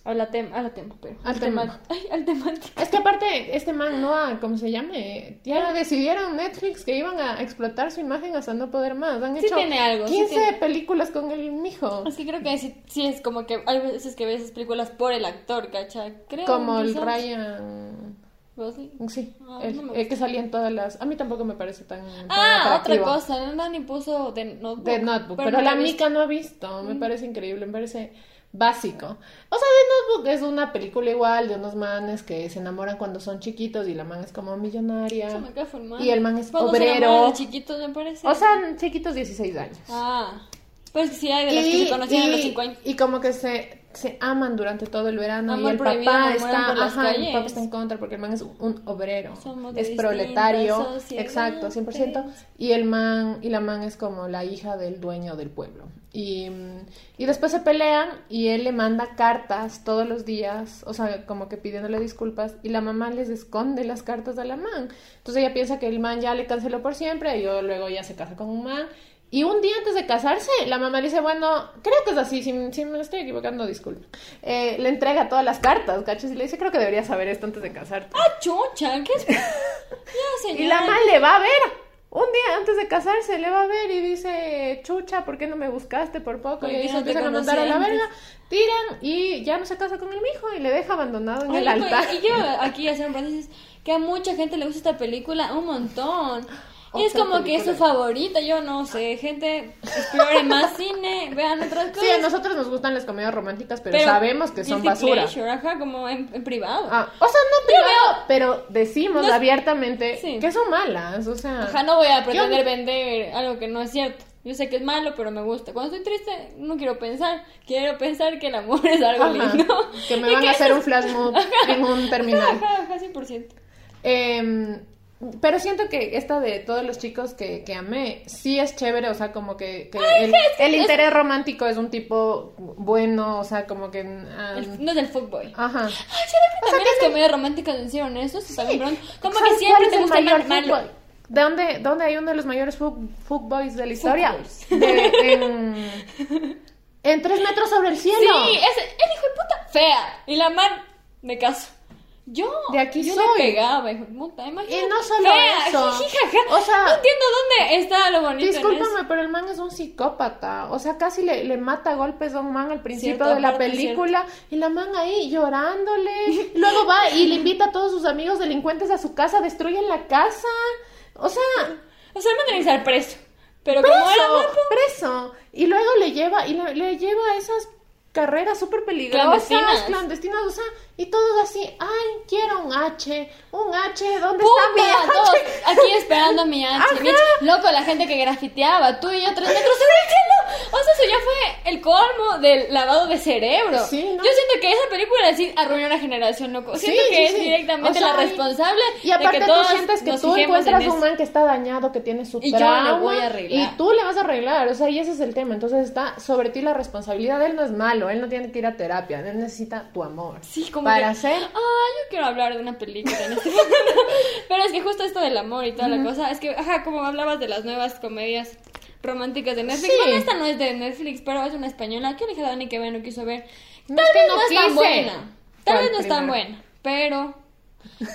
a la tema, a la tema, pero. Al tema. Ay, al temático. Es que aparte, este man, Noah, ¿cómo se llame? Ya decidieron Netflix que iban a explotar su imagen hasta no poder más. Han Sí hecho tiene algo, sí 15 tiene. películas con el mijo. Es que creo que sí, sí es como que hay veces que ves esas películas por el actor, ¿cacha? Creo Como el. Ryan... Gosling. Sí, Ah, el, no el que salía en todas las... A mí tampoco me parece tan, tan Ah, otra atractivo. cosa, Dani puso de Notebook. De Notebook, pero, no la mica no ha visto, me parece increíble, me parece básico. O sea, The Notebook es una película igual de unos manes que se enamoran cuando son chiquitos y la man es como millonaria. Me. Y el man es se obrero. enamoran de chiquitos, me parece. O sea, chiquitos 16 años. Ah, pues sí hay de las que se conocían a los 5 años. y como que se, se aman durante todo el verano Amor y el papá está, ajá, el papá está en contra porque el man es un obrero, Somos es proletario, exacto, 100%, y el man y la man es como la hija del dueño del pueblo. Y, y después se pelean y él le manda cartas todos los días, o sea, como que pidiéndole disculpas y la mamá les esconde las cartas a la man. Entonces ella piensa que el man ya le canceló por siempre y yo luego ya se casa con un man. Y un día antes de casarse, la mamá le dice, bueno, creo que es así, si, si me estoy equivocando, disculpe. Eh, le entrega todas las cartas, ¿cachas? Y le dice, creo que deberías saber esto antes de casarte. Ah, chucha, ¿qué es? *laughs* ya, y la mamá le va a ver. Un día antes de casarse le va a ver y dice, chucha, ¿por qué no me buscaste por poco? ¿Por Y ahí se empiezan a mandar a la verga, tiran y ya no se casa con el mijo y le deja abandonado en Ay, el altar. Y yo aquí hacer un paréntesis que a mucha gente le gusta esta película un montón. Y es como que es su favorita, yo no sé, gente, exploren más *laughs* cine, vean otras cosas. Sí, a nosotros nos gustan las comedias románticas, pero, Pero sabemos que son basura. pleasure, ajá, como en, en privado. Ah, o sea, no privado, pero decimos No- abiertamente Sí. que son malas, o sea... Ajá, no voy a pretender Yo- vender algo que no es cierto. Yo sé que es malo, pero me gusta. Cuando estoy triste, no quiero pensar. Quiero pensar que el amor es algo Ajá, lindo. que me *laughs* van a hacer un flash mob *laughs* en un terminal. Ajá, ajá, 100%. Em, pero siento que esta de todos los chicos que, que amé, sí es chévere, o sea, como que, que el, el interés romántico es un tipo bueno, o sea, como que... ah, El- no es del fuckboy. Ajá. Ay, ¿será que también las comedias románticas hicieron eso? Eso también pronto. Como que ¿Sabes siempre te es el gusta el mayor mal malo. ¿De dónde, dónde hay uno de los mayores fuck, fuckboys de la historia? De- en, en Tres metros sobre el cielo. Sí, ese, el hijo de puta fea. Y la man me caso. Yo, De aquí yo soy. le pegaba, hijo de puta. Imagínate. Y no solo Fea, eso. *laughs* jijijaja. O sea, no entiendo dónde está lo bonito. Discúlpame, pero el man es un psicópata. O sea, casi le, le mata a golpes a un man al principio Cierto, de la película. Y la man ahí llorándole. Luego va y le invita a todos sus amigos delincuentes a su casa, destruyen la casa. O sea, O sea, no tiene que estar preso. Pero como era preso, guapo, preso. Y luego le lleva, y le, le lleva a esas carreras súper peligrosas, Clandestinas. clandestinas, o sea, y todos así, ay, quiero un H, un H, ¿dónde puta, está mi H? todos aquí esperando mi H. *laughs* Mi H. Loco, la gente que grafiteaba, tú y yo tres metros eso ya fue el colmo del lavado de cerebro. Sí, ¿no? Yo siento que esa película sí arruinó una generación, loco. Siento Sí, que sí, es directamente O sea, la responsable Y aparte de que tú sientes que tú encuentras en un man que está dañado, que tiene su Y yo le voy a arreglar. Y tú le vas a arreglar, o sea, y ese es el tema. Entonces está sobre ti la responsabilidad. Él no es malo, él no tiene que ir a terapia, él necesita tu amor. Sí, como Para que, ser... Ah, yo quiero hablar de una película en este momento. *laughs* Pero es que justo esto del amor y toda la cosa, es que, ajá, como hablabas de las nuevas comedias románticas de Netflix. Sí. Bueno, esta no es de Netflix, pero es una española. ¿Qué le dije a Dani que ve no quiso ver? Tal que vez no no es tan buena. Tal ¿Cuál vez no es tan buena, pero...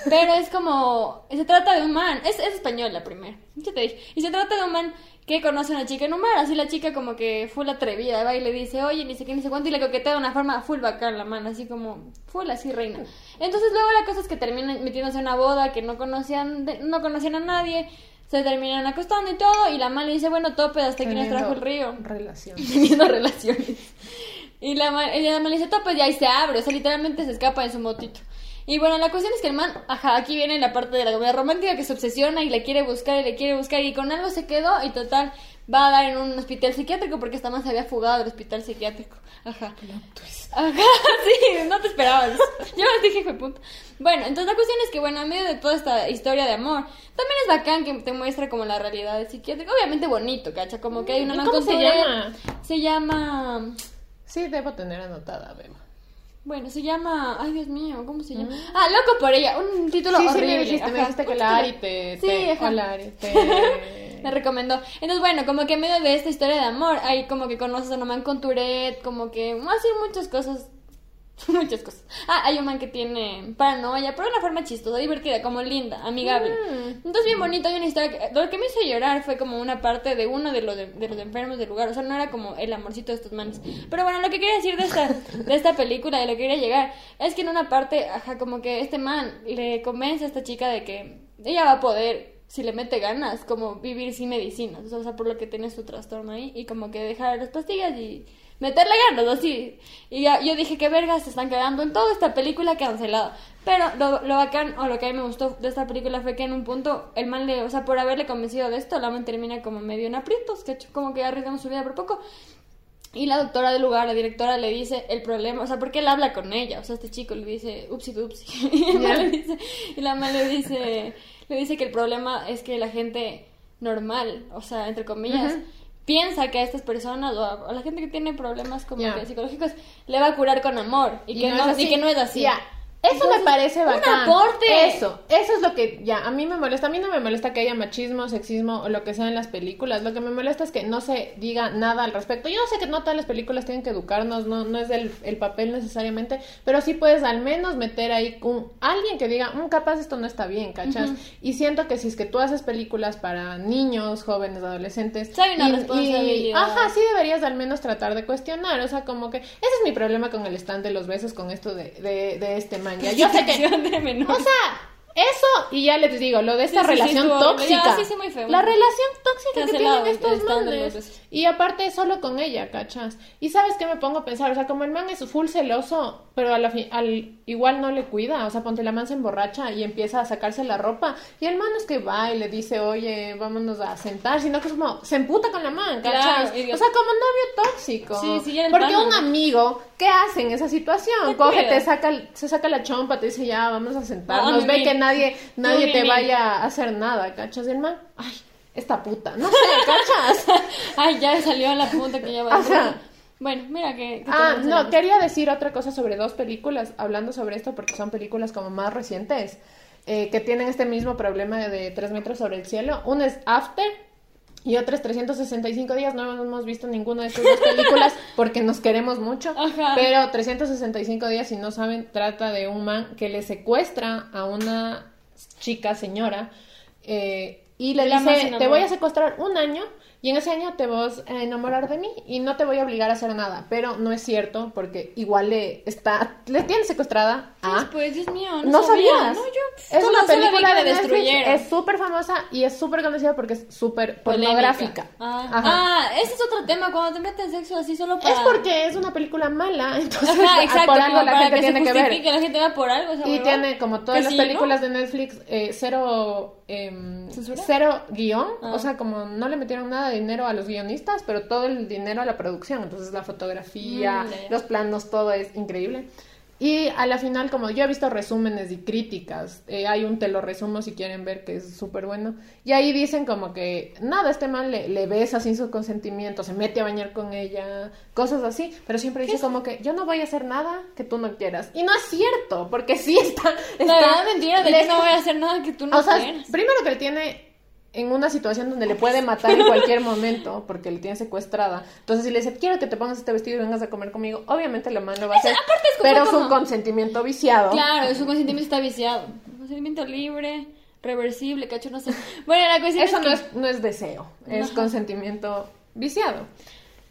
Pero es como... Se trata de un man... Es, es española primero. Ya te dije. Y se trata de un man que conoce a una chica en un bar. Así la chica como que full atrevida. Va y le dice, oye, ni sé qué, ni sé cuánto. Y le coquetea de una forma full bacán la man. Así como full así reina. Entonces luego la cosa es que terminan metiéndose a una boda que no conocían, de- no conocían a nadie. Se terminan acostando y todo. Y la man le dice, bueno, tope, hasta aquí nos trajo el río Relación. *laughs* teniendo relaciones. Y la, y la man le dice, "Todo, pues ya, y se abre, o sea, literalmente se escapa en su motito. Y bueno, la cuestión es que el man, ajá, aquí viene la parte de la comedia romántica que se obsesiona y le quiere buscar y le quiere buscar y con algo se quedó y total va a dar en un hospital psiquiátrico porque esta man se había fugado del hospital psiquiátrico. Ajá. Ajá, *laughs* sí, no te esperabas. Yo les dije, de puta. Bueno, entonces la cuestión es que, bueno, en medio de toda esta historia de amor, también es bacán que te muestra como la realidad del psiquiátrico. Obviamente bonito, ¿cacha? Como que hay una ¿Y man cómo se llama? Se llama... Sí, debo tener anotada, Beba. Bueno, se llama... Ay, Dios mío, ¿cómo se llama? Ah, Loco por ella, un título Mm. sí, horrible. sí, me dijiste, me dijiste que la Ari te... Sí, te- ajá. Hola, Ari, *laughs* te... Me recomendó. Entonces, bueno, como que en medio de esta historia de amor, hay como que conoces a una man con Tourette, como que así muchas cosas. *laughs* Muchas cosas. Ah, hay un man que tiene paranoia, pero de una forma chistosa, divertida, como linda, amigable. Mm. Entonces, bien bonito. Hay una historia que. Lo que me hizo llorar fue como una parte de uno de los, de, de los enfermos del lugar. O sea, no era como el amorcito de estos manes. Pero bueno, lo que quería decir de esta, de esta película, de lo que quería llegar, es que en una parte, ajá, como que este man le convence a esta chica de que ella va a poder si le mete ganas, como vivir sin medicinas, o sea, por lo que tiene su trastorno ahí, y como que dejar las pastillas y meterle ganas, así. Y ya, yo dije, qué vergas se están quedando en toda esta película cancelada. Pero lo, lo bacán, o lo que a mí me gustó de esta película fue que en un punto, el man le, o sea, por haberle convencido de esto, la man termina como medio en aprietos, que como que arriesgamos su vida por poco. Y la doctora del lugar, la directora, le dice el problema, o sea, porque él habla con ella, o sea, este chico le dice, upsi dupsi. *laughs* Y, y la man le dice, le dice que el problema es que la gente normal, o sea, entre comillas. Piensa que a estas personas o a, a la gente que tiene problemas como que psicológicos le va a curar con amor y, que, no, es así. y que no es así. Eso Entonces, me parece un bacán. aporte. Eso, eso es lo que ya a mí me molesta. A mí no me molesta que haya machismo, sexismo o lo que sea en las películas. Lo que me molesta es que no se diga nada al respecto. Yo no sé que no todas las películas tienen que educarnos, no, no es el, el papel necesariamente, pero sí puedes al menos meter ahí un, alguien que diga, "Mm, capaz esto no está bien, ¿cachas? Y siento que si es que tú haces películas para niños, jóvenes, adolescentes, y- y- ajá, sí deberías al menos tratar de cuestionar, o sea, como que ese es mi problema con el stand de los besos con esto de, de, de este manga. Yo sé que de o sea, eso, y ya les digo, lo de esta Sí, relación tóxica. ya, sí, sí, muy feo. La relación tóxica que Cancelado, tienen estos manes. Y aparte, solo con ella, ¿cachas? Y sabes qué me pongo a pensar, o sea, como el man es full celoso, pero a la fi- al igual no le cuida, o sea, ponte la man se emborracha y empieza a sacarse la ropa, y el man no es que va y le dice, oye, vámonos a sentar, sino que es como, se emputa con la man, ¿cachas? Claro, o sea, como novio tóxico. Sí, sí, ya Porque pana, un amigo, ¿qué hace en esa situación? Te Coge, cuida. te saca, se saca la chompa, te dice, ya, vamos a sentarnos, ve que nadie, nadie te vaya a hacer nada, ¿cachas? Y el man, ay, esta puta, no sé, *laughs* ¿cachas? Ay, ya salió la punta que ya va a Ajá. Bueno, mira que... que Ah, no, quería decir otra cosa sobre dos películas, hablando sobre esto, porque son películas como más recientes, eh, que tienen este mismo problema de tres metros sobre el cielo. Una es After y otra es 365 días. No hemos visto ninguna de estas dos películas *laughs* porque nos queremos mucho. Ajá. Pero 365 días, si no saben, trata de un man que le secuestra a una chica, señora, eh, y le La dice, te voy a secuestrar un año y en ese año te vas a enamorar de mí y no te voy a obligar a hacer nada. Pero no es cierto porque igual le está, le tiene secuestrada a... Pues, Dios mío, no, No sabía. sabías. No, yo es solo- una película de destruyeron. Es súper famosa y es súper conocida porque es súper pornográfica. Ah, ah, ese es otro tema, cuando te meten sexo así solo para... Es porque es una película mala, *laughs* entonces Ajá, exacto, por algo la gente que tiene que ver. justifique, la gente va por algo. esa Y tiene, como todas las películas de Netflix, eh, cero, ¿Censura? cero guion. Ah. O sea, como no le metieron nada de dinero a los guionistas, pero todo el dinero a la producción. Entonces la fotografía, Mm, los planos, todo es increíble. Y a la final, como yo he visto resúmenes y críticas, eh, hay un te lo resumo si quieren ver que es súper bueno. Y ahí dicen como que nada, este man le, le besa sin su consentimiento, se mete a bañar con ella, cosas así. Pero siempre dice como que yo no voy a hacer nada que tú no quieras. Y no es cierto, porque sí está. La está- verdad mentira de le- que no voy a hacer nada que tú no o sea, quieras. primero que le tiene en una situación donde le puede matar en cualquier momento porque le tiene secuestrada. Entonces, si le dice, quiero que te pongas este vestido y vengas a comer conmigo, obviamente la mano va a hacer. aparte es como- pero es un como- consentimiento viciado. Claro, su consentimiento está viciado. Consentimiento libre, reversible, cacho, no sé. Bueno, la cuestión Eso es no que... es, no es deseo, es consentimiento viciado.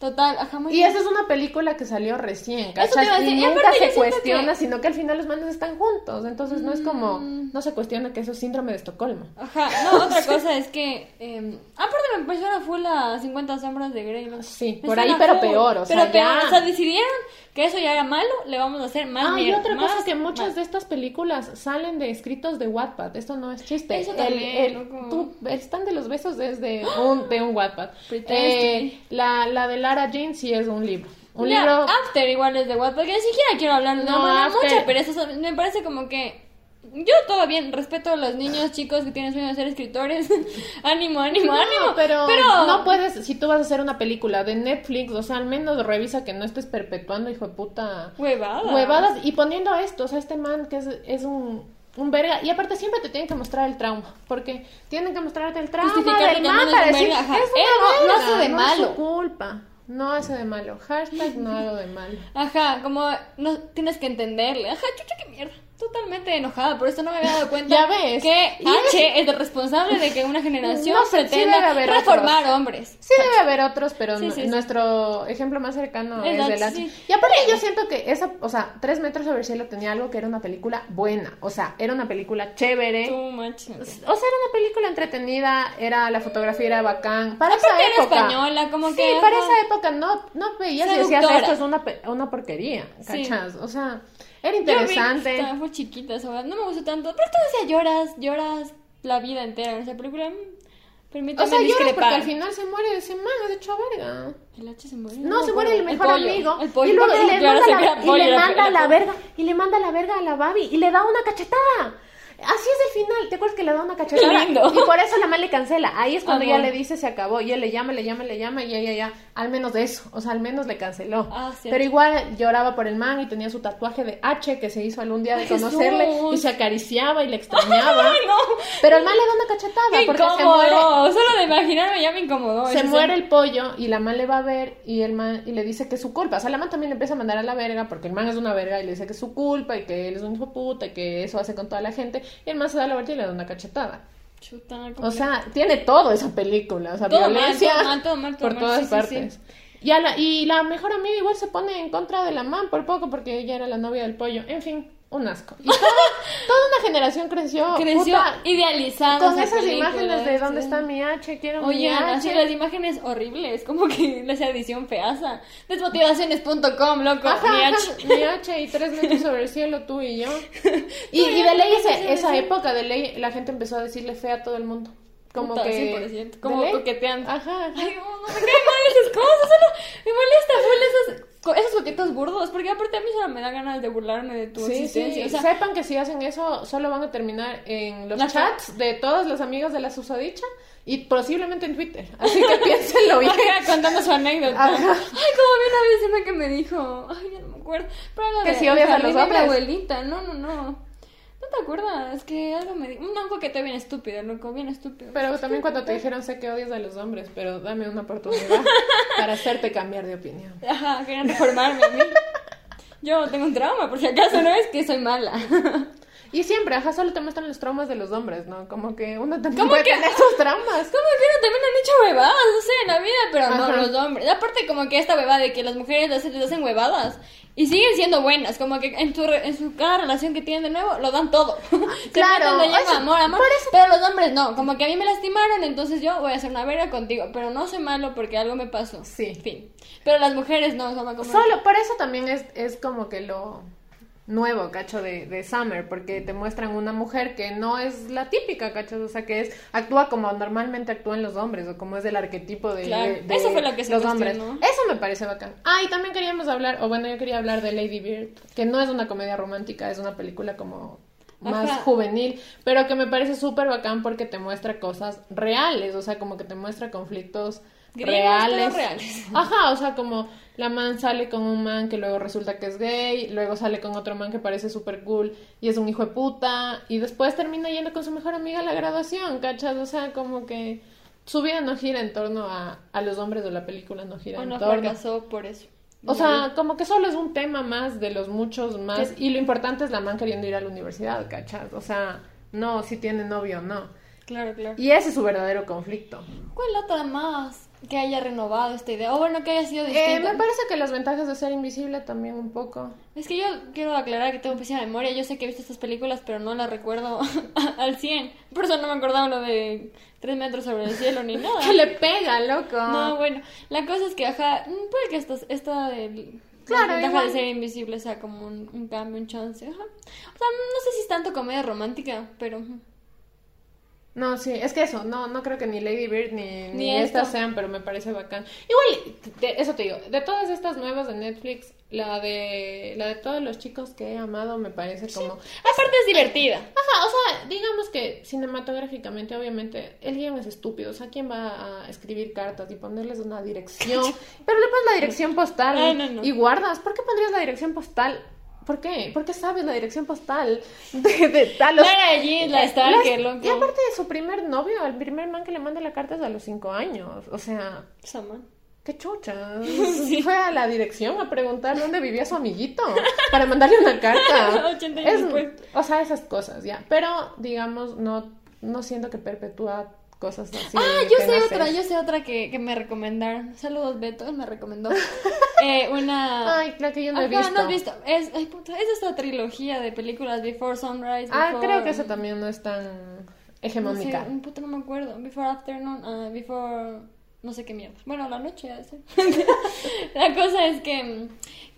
Total, ajá, muy Y bien. esa es una película que salió recién, Eso te a Y y nunca se cuestiona, que- sino que al final los manes están juntos. Entonces no es como, Mm. no se cuestiona que eso es síndrome de Estocolmo. Ajá, no, otra *laughs* cosa es que. Eh, aparte me suena full a 50 sombras de Grey, ¿no? Sí, Me por ahí, pero full. peor, o sea, Pero peor, o sea, decidieron que eso ya era malo, le vamos a hacer más Ah, y otra más- cosa que muchas más. de estas películas salen de escritos de Wattpad. Esto no es chiste. Eso también, el- loco. tú- el stand de los besos es de un, de un Wattpad. Eh, la, la de Lara Jean sí es un libro. Un libro... After igual es de Wattpad, que ni siquiera quiero hablar, no, No, me da After- mucha pereza, me parece como que... Yo todo bien, respeto a los niños chicos que tienen sueño de ser escritores. *laughs* ánimo, ánimo, No, ánimo. pero, pero no puedes, si tú vas a hacer una película de Netflix, o sea, al menos revisa que no estés perpetuando, hijo de puta, Huevadas. huevadas y poniendo esto, o sea, este man que es, es un, un verga, y aparte siempre te tienen que mostrar el trauma, porque tienen que mostrarte el trauma del que man es para decir, verga, ajá. es una Él no- no hace de no malo. es su culpa, no hace de malo, hashtag no hago de malo. Ajá, como no tienes que entenderle. Ajá, chucha, qué mierda. Totalmente enojada, por eso no me había dado cuenta *laughs* Ya ves. que es- H es el responsable de que una generación *laughs* No sí pretenda haber reformar hombres. Sí debe haber otros, pero Sí, nu- sí, sí. nuestro ejemplo más cercano es Exacto, el H. sí. Y aparte yo siento que esa, o sea, Tres metros sobre el cielo tenía algo que era una película buena, o sea, era una película chévere. Too much. O sea, era una película entretenida, era la fotografía era bacán. Para esa era época. española, como sí, que, para ajá. esa época no, no veías y decías, Seductora. esto es una, una porquería, Sí. ¿cachas? O sea, era Yo vi- interesante. Estaba muy chiquita esa No me gustó tanto. Pero tú decías lloras, lloras la vida entera en esa película. Mm, Permítame O sea, lloras porque al final se muere ese man, es hecho verga. El H se muere. No, me se muere el mejor pollo, amigo. El pollo. Y, luego, ¿Por y le no manda, la, y le manda la verga. Y le manda la verga a la Babi. Y le da una cachetada. Así es el final. ¿Te acuerdas que le da una cachetada? Y por eso la man le cancela. Ahí es cuando Amor. ya le dice se acabó. Y él le llama, le llama, le llama. Y ella ya. Al menos de eso. O sea, al menos le canceló. Ah. Pero igual lloraba por el man y tenía su tatuaje de H que se hizo algún día de conocerle. Jesús. Y se acariciaba y le extrañaba. *laughs* Ay, no. Pero el man le da una cachetada. Qué porque se muere. Solo de imaginarme ya me incomodó. Se muere el pollo y la man le va a ver y el man y le dice que es su culpa. O sea, la man también le empieza a mandar a la verga porque el man es una verga y le dice que es su culpa y que él es un hijo puta y que eso hace con toda la gente. Y el man se da la vuelta y le da una cachetada. Chuta, O sea, tiene todo esa película. O sea, Todo mal, violencia todo mal, todo mal, todo por todas Sí, sí, partes. Y, a la, y la mejor amiga igual se pone en contra de la man por poco porque ella era la novia del pollo. En fin, un asco. Y toda, *laughs* toda una generación creció, creció puta, idealizada. con esa esas imágenes de dónde sí. está mi H, quiero mi Oye, Ana, H. sí, las imágenes horribles, como que *laughs* esa edición feaza. Desmotivaciones.com, loco. Ajá, mi ajá, H. mi H y tres metros sobre el cielo, tú y yo. *laughs* Y, y de ley ese- esa época, de ley, la gente empezó a decirle fea a todo el mundo. Como Puta, que... 100%, de como coqueteando. Ajá. Ay, no, no me caen mal esas cosas, solo me molesta full esos, co- esos coquetos burdos, porque aparte a mí solo me da ganas de burlarme de tu Sí, existencia. sí, O sea, sepan que si hacen eso, solo van a terminar en los La chats de todos los amigos de la susodicha y posiblemente en Twitter. Así que *laughs* piénsenlo bien. Contando su anécdota. Ajá. Ay, como vi una vez una que me dijo, ay, ya no me acuerdo. Pero algo Que de- si odias a los de mi hombres. abuelita, no, no, no. ¿No te acuerdas? Es que algo me. Un coqueteo bien estúpido, loco, bien estúpido. Pero también cuando te dijeron sé que odias a los hombres, pero dame una oportunidad para hacerte cambiar de opinión. *laughs* Ajá, querían reformarme a mí. Yo tengo un trauma, por si acaso no es que soy mala. *laughs* Y siempre, ajá, solo te muestran los traumas de los hombres, ¿no? Como que uno también ¿Cómo puede que? tener sus traumas. ¿Cómo que no también han hecho huevadas? No sé, en la vida, pero no Ajá. los hombres. Aparte, como que esta huevada de que las mujeres les hacen, les hacen huevadas y siguen siendo buenas. Como que en, re- en su cada relación que tienen de nuevo, lo dan todo. *laughs* Claro, lleno, eso- amor, amor. eso- Pero los hombres no. Como que a mí me lastimaron, entonces yo voy a hacer una verga contigo. Pero no soy malo porque algo me pasó. Sí. Fin. Pero las mujeres no, son como. Solo, por eso también es, es como que lo nuevo, cacho, de, de Summer, porque te muestran una mujer que no es la típica, cacho, o sea, que es, actúa como normalmente actúan los hombres, o como es del arquetipo de, Claro, de- de eso fue lo que se los hombres. Eso me parece bacán. Ah, y también queríamos hablar, o bueno, yo quería hablar de Lady Bird, que no es una comedia romántica, es una película como más Ajá. juvenil, pero que me parece súper bacán porque te muestra cosas reales, o sea, como que te muestra conflictos reales. reales. Ajá, o sea, como la man sale con un man que luego resulta que es gay, luego sale con otro man que parece súper cool y es un hijo de puta, y después termina yendo con su mejor amiga a la graduación, ¿cachas? O sea, como que su vida no gira en torno a, a los hombres de la película, no gira O en no torno. fracasó por eso. O sea, como que solo es un tema más de los muchos más. Y lo importante es la man queriendo ir a la universidad, ¿cachas? O sea, no si tiene novio o no. Claro, claro. Y ese es su verdadero conflicto. ¿Cuál otra más que haya renovado esta idea? O bueno, que haya sido Eh, distinta. me parece que las ventajas de ser invisible también un poco. Es que yo quiero aclarar que tengo pésima memoria. Yo sé que he visto estas películas, pero no las recuerdo *laughs* al 100. Por eso no me acordaba lo de tres metros sobre el cielo ni *laughs* nada. Que le pega, loco. No, bueno, la cosa es que, ajá, mm, puede que esta, esta del- Claro, la ventaja de ser invisible sea como un, un cambio, un chance, ajá. O sea, no sé si es tanto comedia romántica, pero... No, sí, es que eso, no, no creo que ni Lady Bird ni, ni, Ni estas sean, pero me parece bacán. Igual, eso te digo, de todas estas nuevas de Netflix, la de la de todos los chicos que he amado me parece como... Aparte es divertida. *coughs* Ajá, o sea, digamos que cinematográficamente, obviamente, el guion es estúpido. O sea, ¿quién va a escribir cartas y ponerles una dirección? *laughs* Pero le pones la dirección postal Ay, no, no. y guardas. ¿Por qué pondrías la dirección postal? ¿Por qué? ¿Por qué sabes la dirección postal de, de tal? Lara Jean, la Stalker, Las- loco. Y aparte de su primer novio, el primer man que le manda la carta es a los cinco años. O sea, qué chucha. *laughs* Fue a la dirección a preguntar dónde vivía su amiguito para mandarle una carta. *laughs* 80 años Es- después. o sea, esas cosas, ya. Pero, digamos, no, no siento que perpetúa cosas así. Ah, yo sé no otra, yo sé otra que, que me recomendaron. Saludos, Beto, me recomendó. *laughs* Eh, una... Ay, claro que yo no he Ajá, visto. no has visto. Es, ay, puta, es esta trilogía de películas Before Sunrise. Ah, Before- creo que esa también no es tan No hegemónica. sé, un puto no me acuerdo. Before Afternoon, ah, Before... No sé qué mierda. Bueno, la noche ya sé. *laughs* la cosa es que...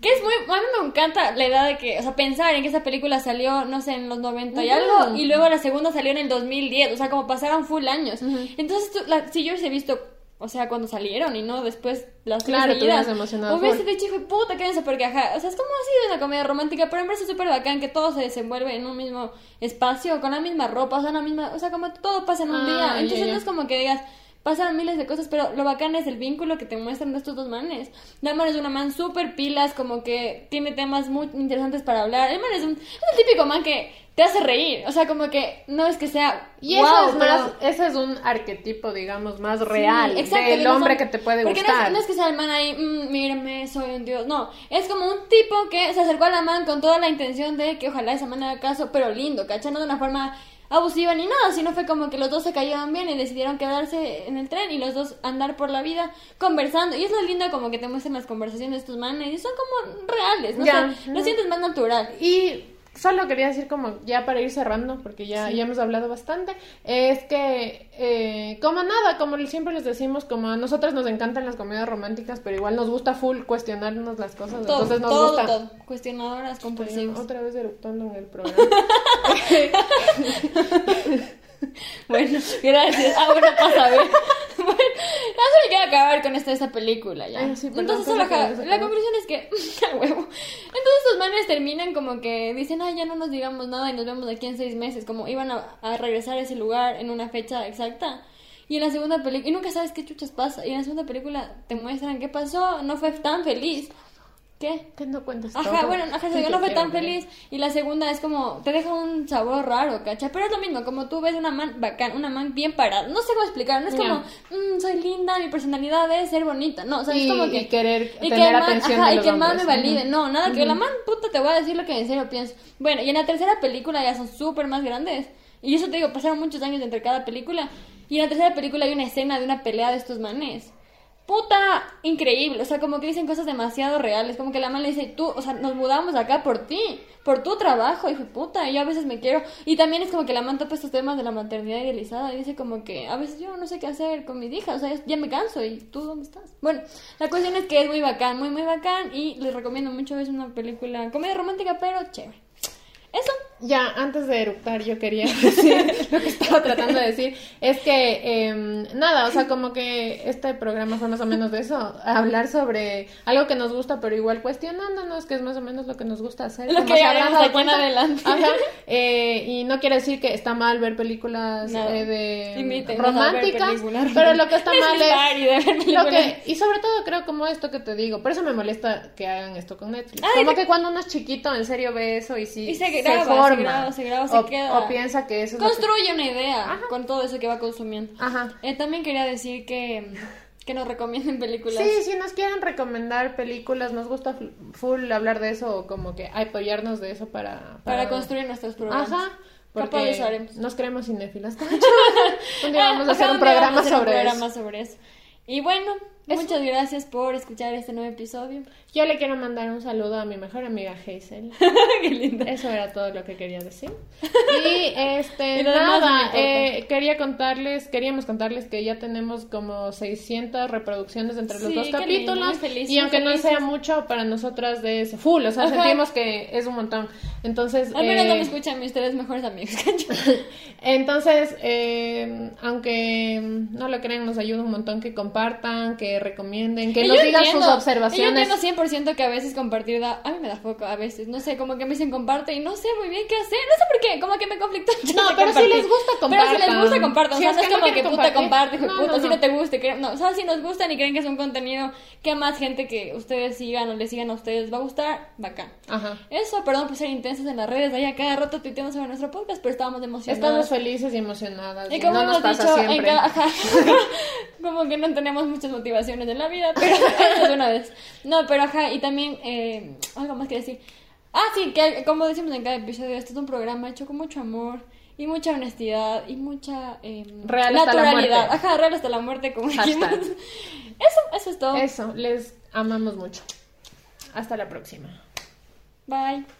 Que es muy... A mí me encanta la idea de que... O sea, pensar en que esa película salió, no sé, en los 90 y Ujú. algo. Y luego la segunda salió en el 2010. O sea, como pasaron full años. Entonces, tú, la, si yo hubiese visto... O sea, cuando salieron y no después las Claro, hubieras emocionado Hubiese dicho, hijo de puta, quédense porque ajá. O sea, es como así de una comedia romántica, pero me parece súper bacán que todo se desenvuelve en un mismo espacio, con la misma ropa, o sea, la misma, o sea, como todo pasa en un Ah, día. Entonces ya. no es como que digas, pasaron miles de cosas, pero lo bacán es el vínculo que te muestran de estos dos manes. La man es una man súper pilas, como que tiene temas muy interesantes para hablar. El man es un, es el típico man que te hace reír, o sea, como que no es que sea Y eso guau, es más, pero- ese es un arquetipo, digamos, más real Sí, exacto, del hombre son- que te puede porque gustar. es, no es que sea el man ahí, "Mm, mírame, soy un dios. No, es como un tipo que se acercó a la man con toda la intención de que ojalá esa man haga caso, pero lindo, ¿cachai? No de una forma abusiva ni nada, sino fue como que los dos se cayeron bien y decidieron quedarse en el tren y los dos andar por la vida conversando. Y es lo lindo como que te muestran las conversaciones de estos manes y son como reales, ¿no? Ya, sé, lo sientes más natural. Y solo quería decir como ya para ir cerrando, porque ya, ya hemos hablado bastante, es que eh, como nada, como siempre les decimos, como a nosotras nos encantan las comedias románticas, pero igual nos gusta full cuestionarnos las cosas, Todo, entonces nos todo, gusta... todo. Cuestionadoras compulsivas. otra vez eructando en el programa. *laughs* *laughs* *laughs* Bueno, gracias. Ah, bueno, pasa a ver. *laughs* Bueno, solo quiero acabar con esta, esta película ya. Ay, sí, perdón, Entonces, la acabado. conclusión es que, *laughs* a huevo. Entonces, estos manes terminan como que dicen, ay, ya no nos digamos nada y nos vemos aquí en seis meses. Como iban a, a regresar a ese lugar en una fecha exacta. Y en la segunda película, y nunca sabes qué chuchas pasa. Y en la segunda película te muestran qué pasó, no fue tan feliz. ¿Qué? ¿Qué no cuentas Ajá, todo? bueno, ajá, Sí, yo no fue tan feliz. Y la segunda es como, te deja un sabor raro, ¿cachai? Pero es lo mismo, como tú ves una man bacán, una man bien parada. No sé cómo explicar, no es como, "Mm, soy linda, mi personalidad es ser bonita. No, o sea, Y- es como que. y querer y tener el man- atención ajá, de y que man me valide. No, nada, que la man, puta, te voy a decir lo que en serio pienso. Bueno, y en la tercera película ya son súper más grandes. Y eso te digo, pasaron muchos años entre cada película. Y en la tercera película hay una escena de una pelea de estos manes. Puta, increíble. O sea, como que dicen cosas demasiado reales. Como que la man le dice, tú, o sea, nos mudamos acá por ti, por tu trabajo. Y fue puta, y yo a veces me quiero. Y también es como que la man topa estos temas de la maternidad idealizada. Y dice como que a veces yo no sé qué hacer con mis hijas. O sea, ya me canso. ¿Y tú dónde estás? Bueno, la cuestión es que es muy bacán, muy, muy bacán. Y les recomiendo mucho. Es una película, comedia romántica, pero chévere. Eso. Ya, antes de eructar, yo quería *laughs* decir *laughs* lo que estaba tratando de decir. Es que, em, nada, o sea, como que este programa fue más o menos de eso. Hablar sobre algo que nos gusta, pero igual cuestionándonos, que es más o menos lo que nos gusta hacer. Lo que aquí en cuenta. adelante. Ajá. Eh, y no quiere decir que está mal ver películas eh, de románticas, películas pero lo que está *laughs* mal de es lo que y sobre todo creo como esto que te digo, por eso me molesta que hagan esto con Netflix. Ay, como que- que cuando uno es chiquito en serio ve eso y sí Y se graba, se forma graba, se graba, se o, queda. o piensa que eso es lo que- Construye una idea con todo eso que va consumiendo. Ajá. Eh, también quería decir que, que nos recomienden películas. Sí, si nos quieren recomendar películas, nos gusta full hablar de eso o como que apoyarnos de eso para Para construir nuestros programas. Ajá. Porque nos creemos cinéfilas. *laughs* Un día vamos a hacer un programa sobre programa eso. sobre eso. Y bueno. Muchas gracias por escuchar este nuevo episodio. Yo le quiero mandar un saludo a mi mejor amiga Hazel. *laughs* Qué linda. Eso era todo lo que quería decir. *laughs* Y este, Y nada, eh, quería contarles, queríamos contarles que ya tenemos como 600 reproducciones entre los Sí, dos capítulos. feliz, y aunque no sea mucho, para nosotras de es full, o sea, Ajá. sentimos que es un montón. Entonces, Al menos no eh, me escuchan mis tres mejores amigos. *laughs* entonces, eh, aunque no lo crean, nos ayuda un montón que compartan, que recomienden, que nos digan sus observaciones. Yo entiendo 100% que a veces compartir da... A mí me da foco, a veces. No sé, como que me dicen comparte y no sé muy bien qué hacer. No sé por qué, como que me conflictó. No, pero si les gusta, Pero si les compartan. gusta, compartan. Si o es sea, no es no como que puta compartir, comparte, no, puta, no, si no. te guste. Que... No, o sea, si nos gustan y creen que es un contenido que a más gente que ustedes sigan o les sigan a ustedes va a gustar, bacán. Ajá. Eso, perdón por ser intensas en las redes, allá cada rato tuiteando sobre nuestro podcast, pero estábamos emocionados. Estamos felices y emocionadas. Y como no nos hemos pasa dicho, en siempre. cada- *laughs* ajá. *laughs* como que no tenemos muchas motivaciones en la vida, pero *laughs* es una vez. No, pero ajá, y también eh, algo más que decir. Ah, sí, que como decimos en cada episodio, este es un programa hecho con mucho amor y mucha honestidad y mucha eh, Real hasta la naturalidad. Ajá, real hasta la muerte, como dijimos. Eso, eso es todo. Eso, les amamos mucho. Hasta la próxima. Bye.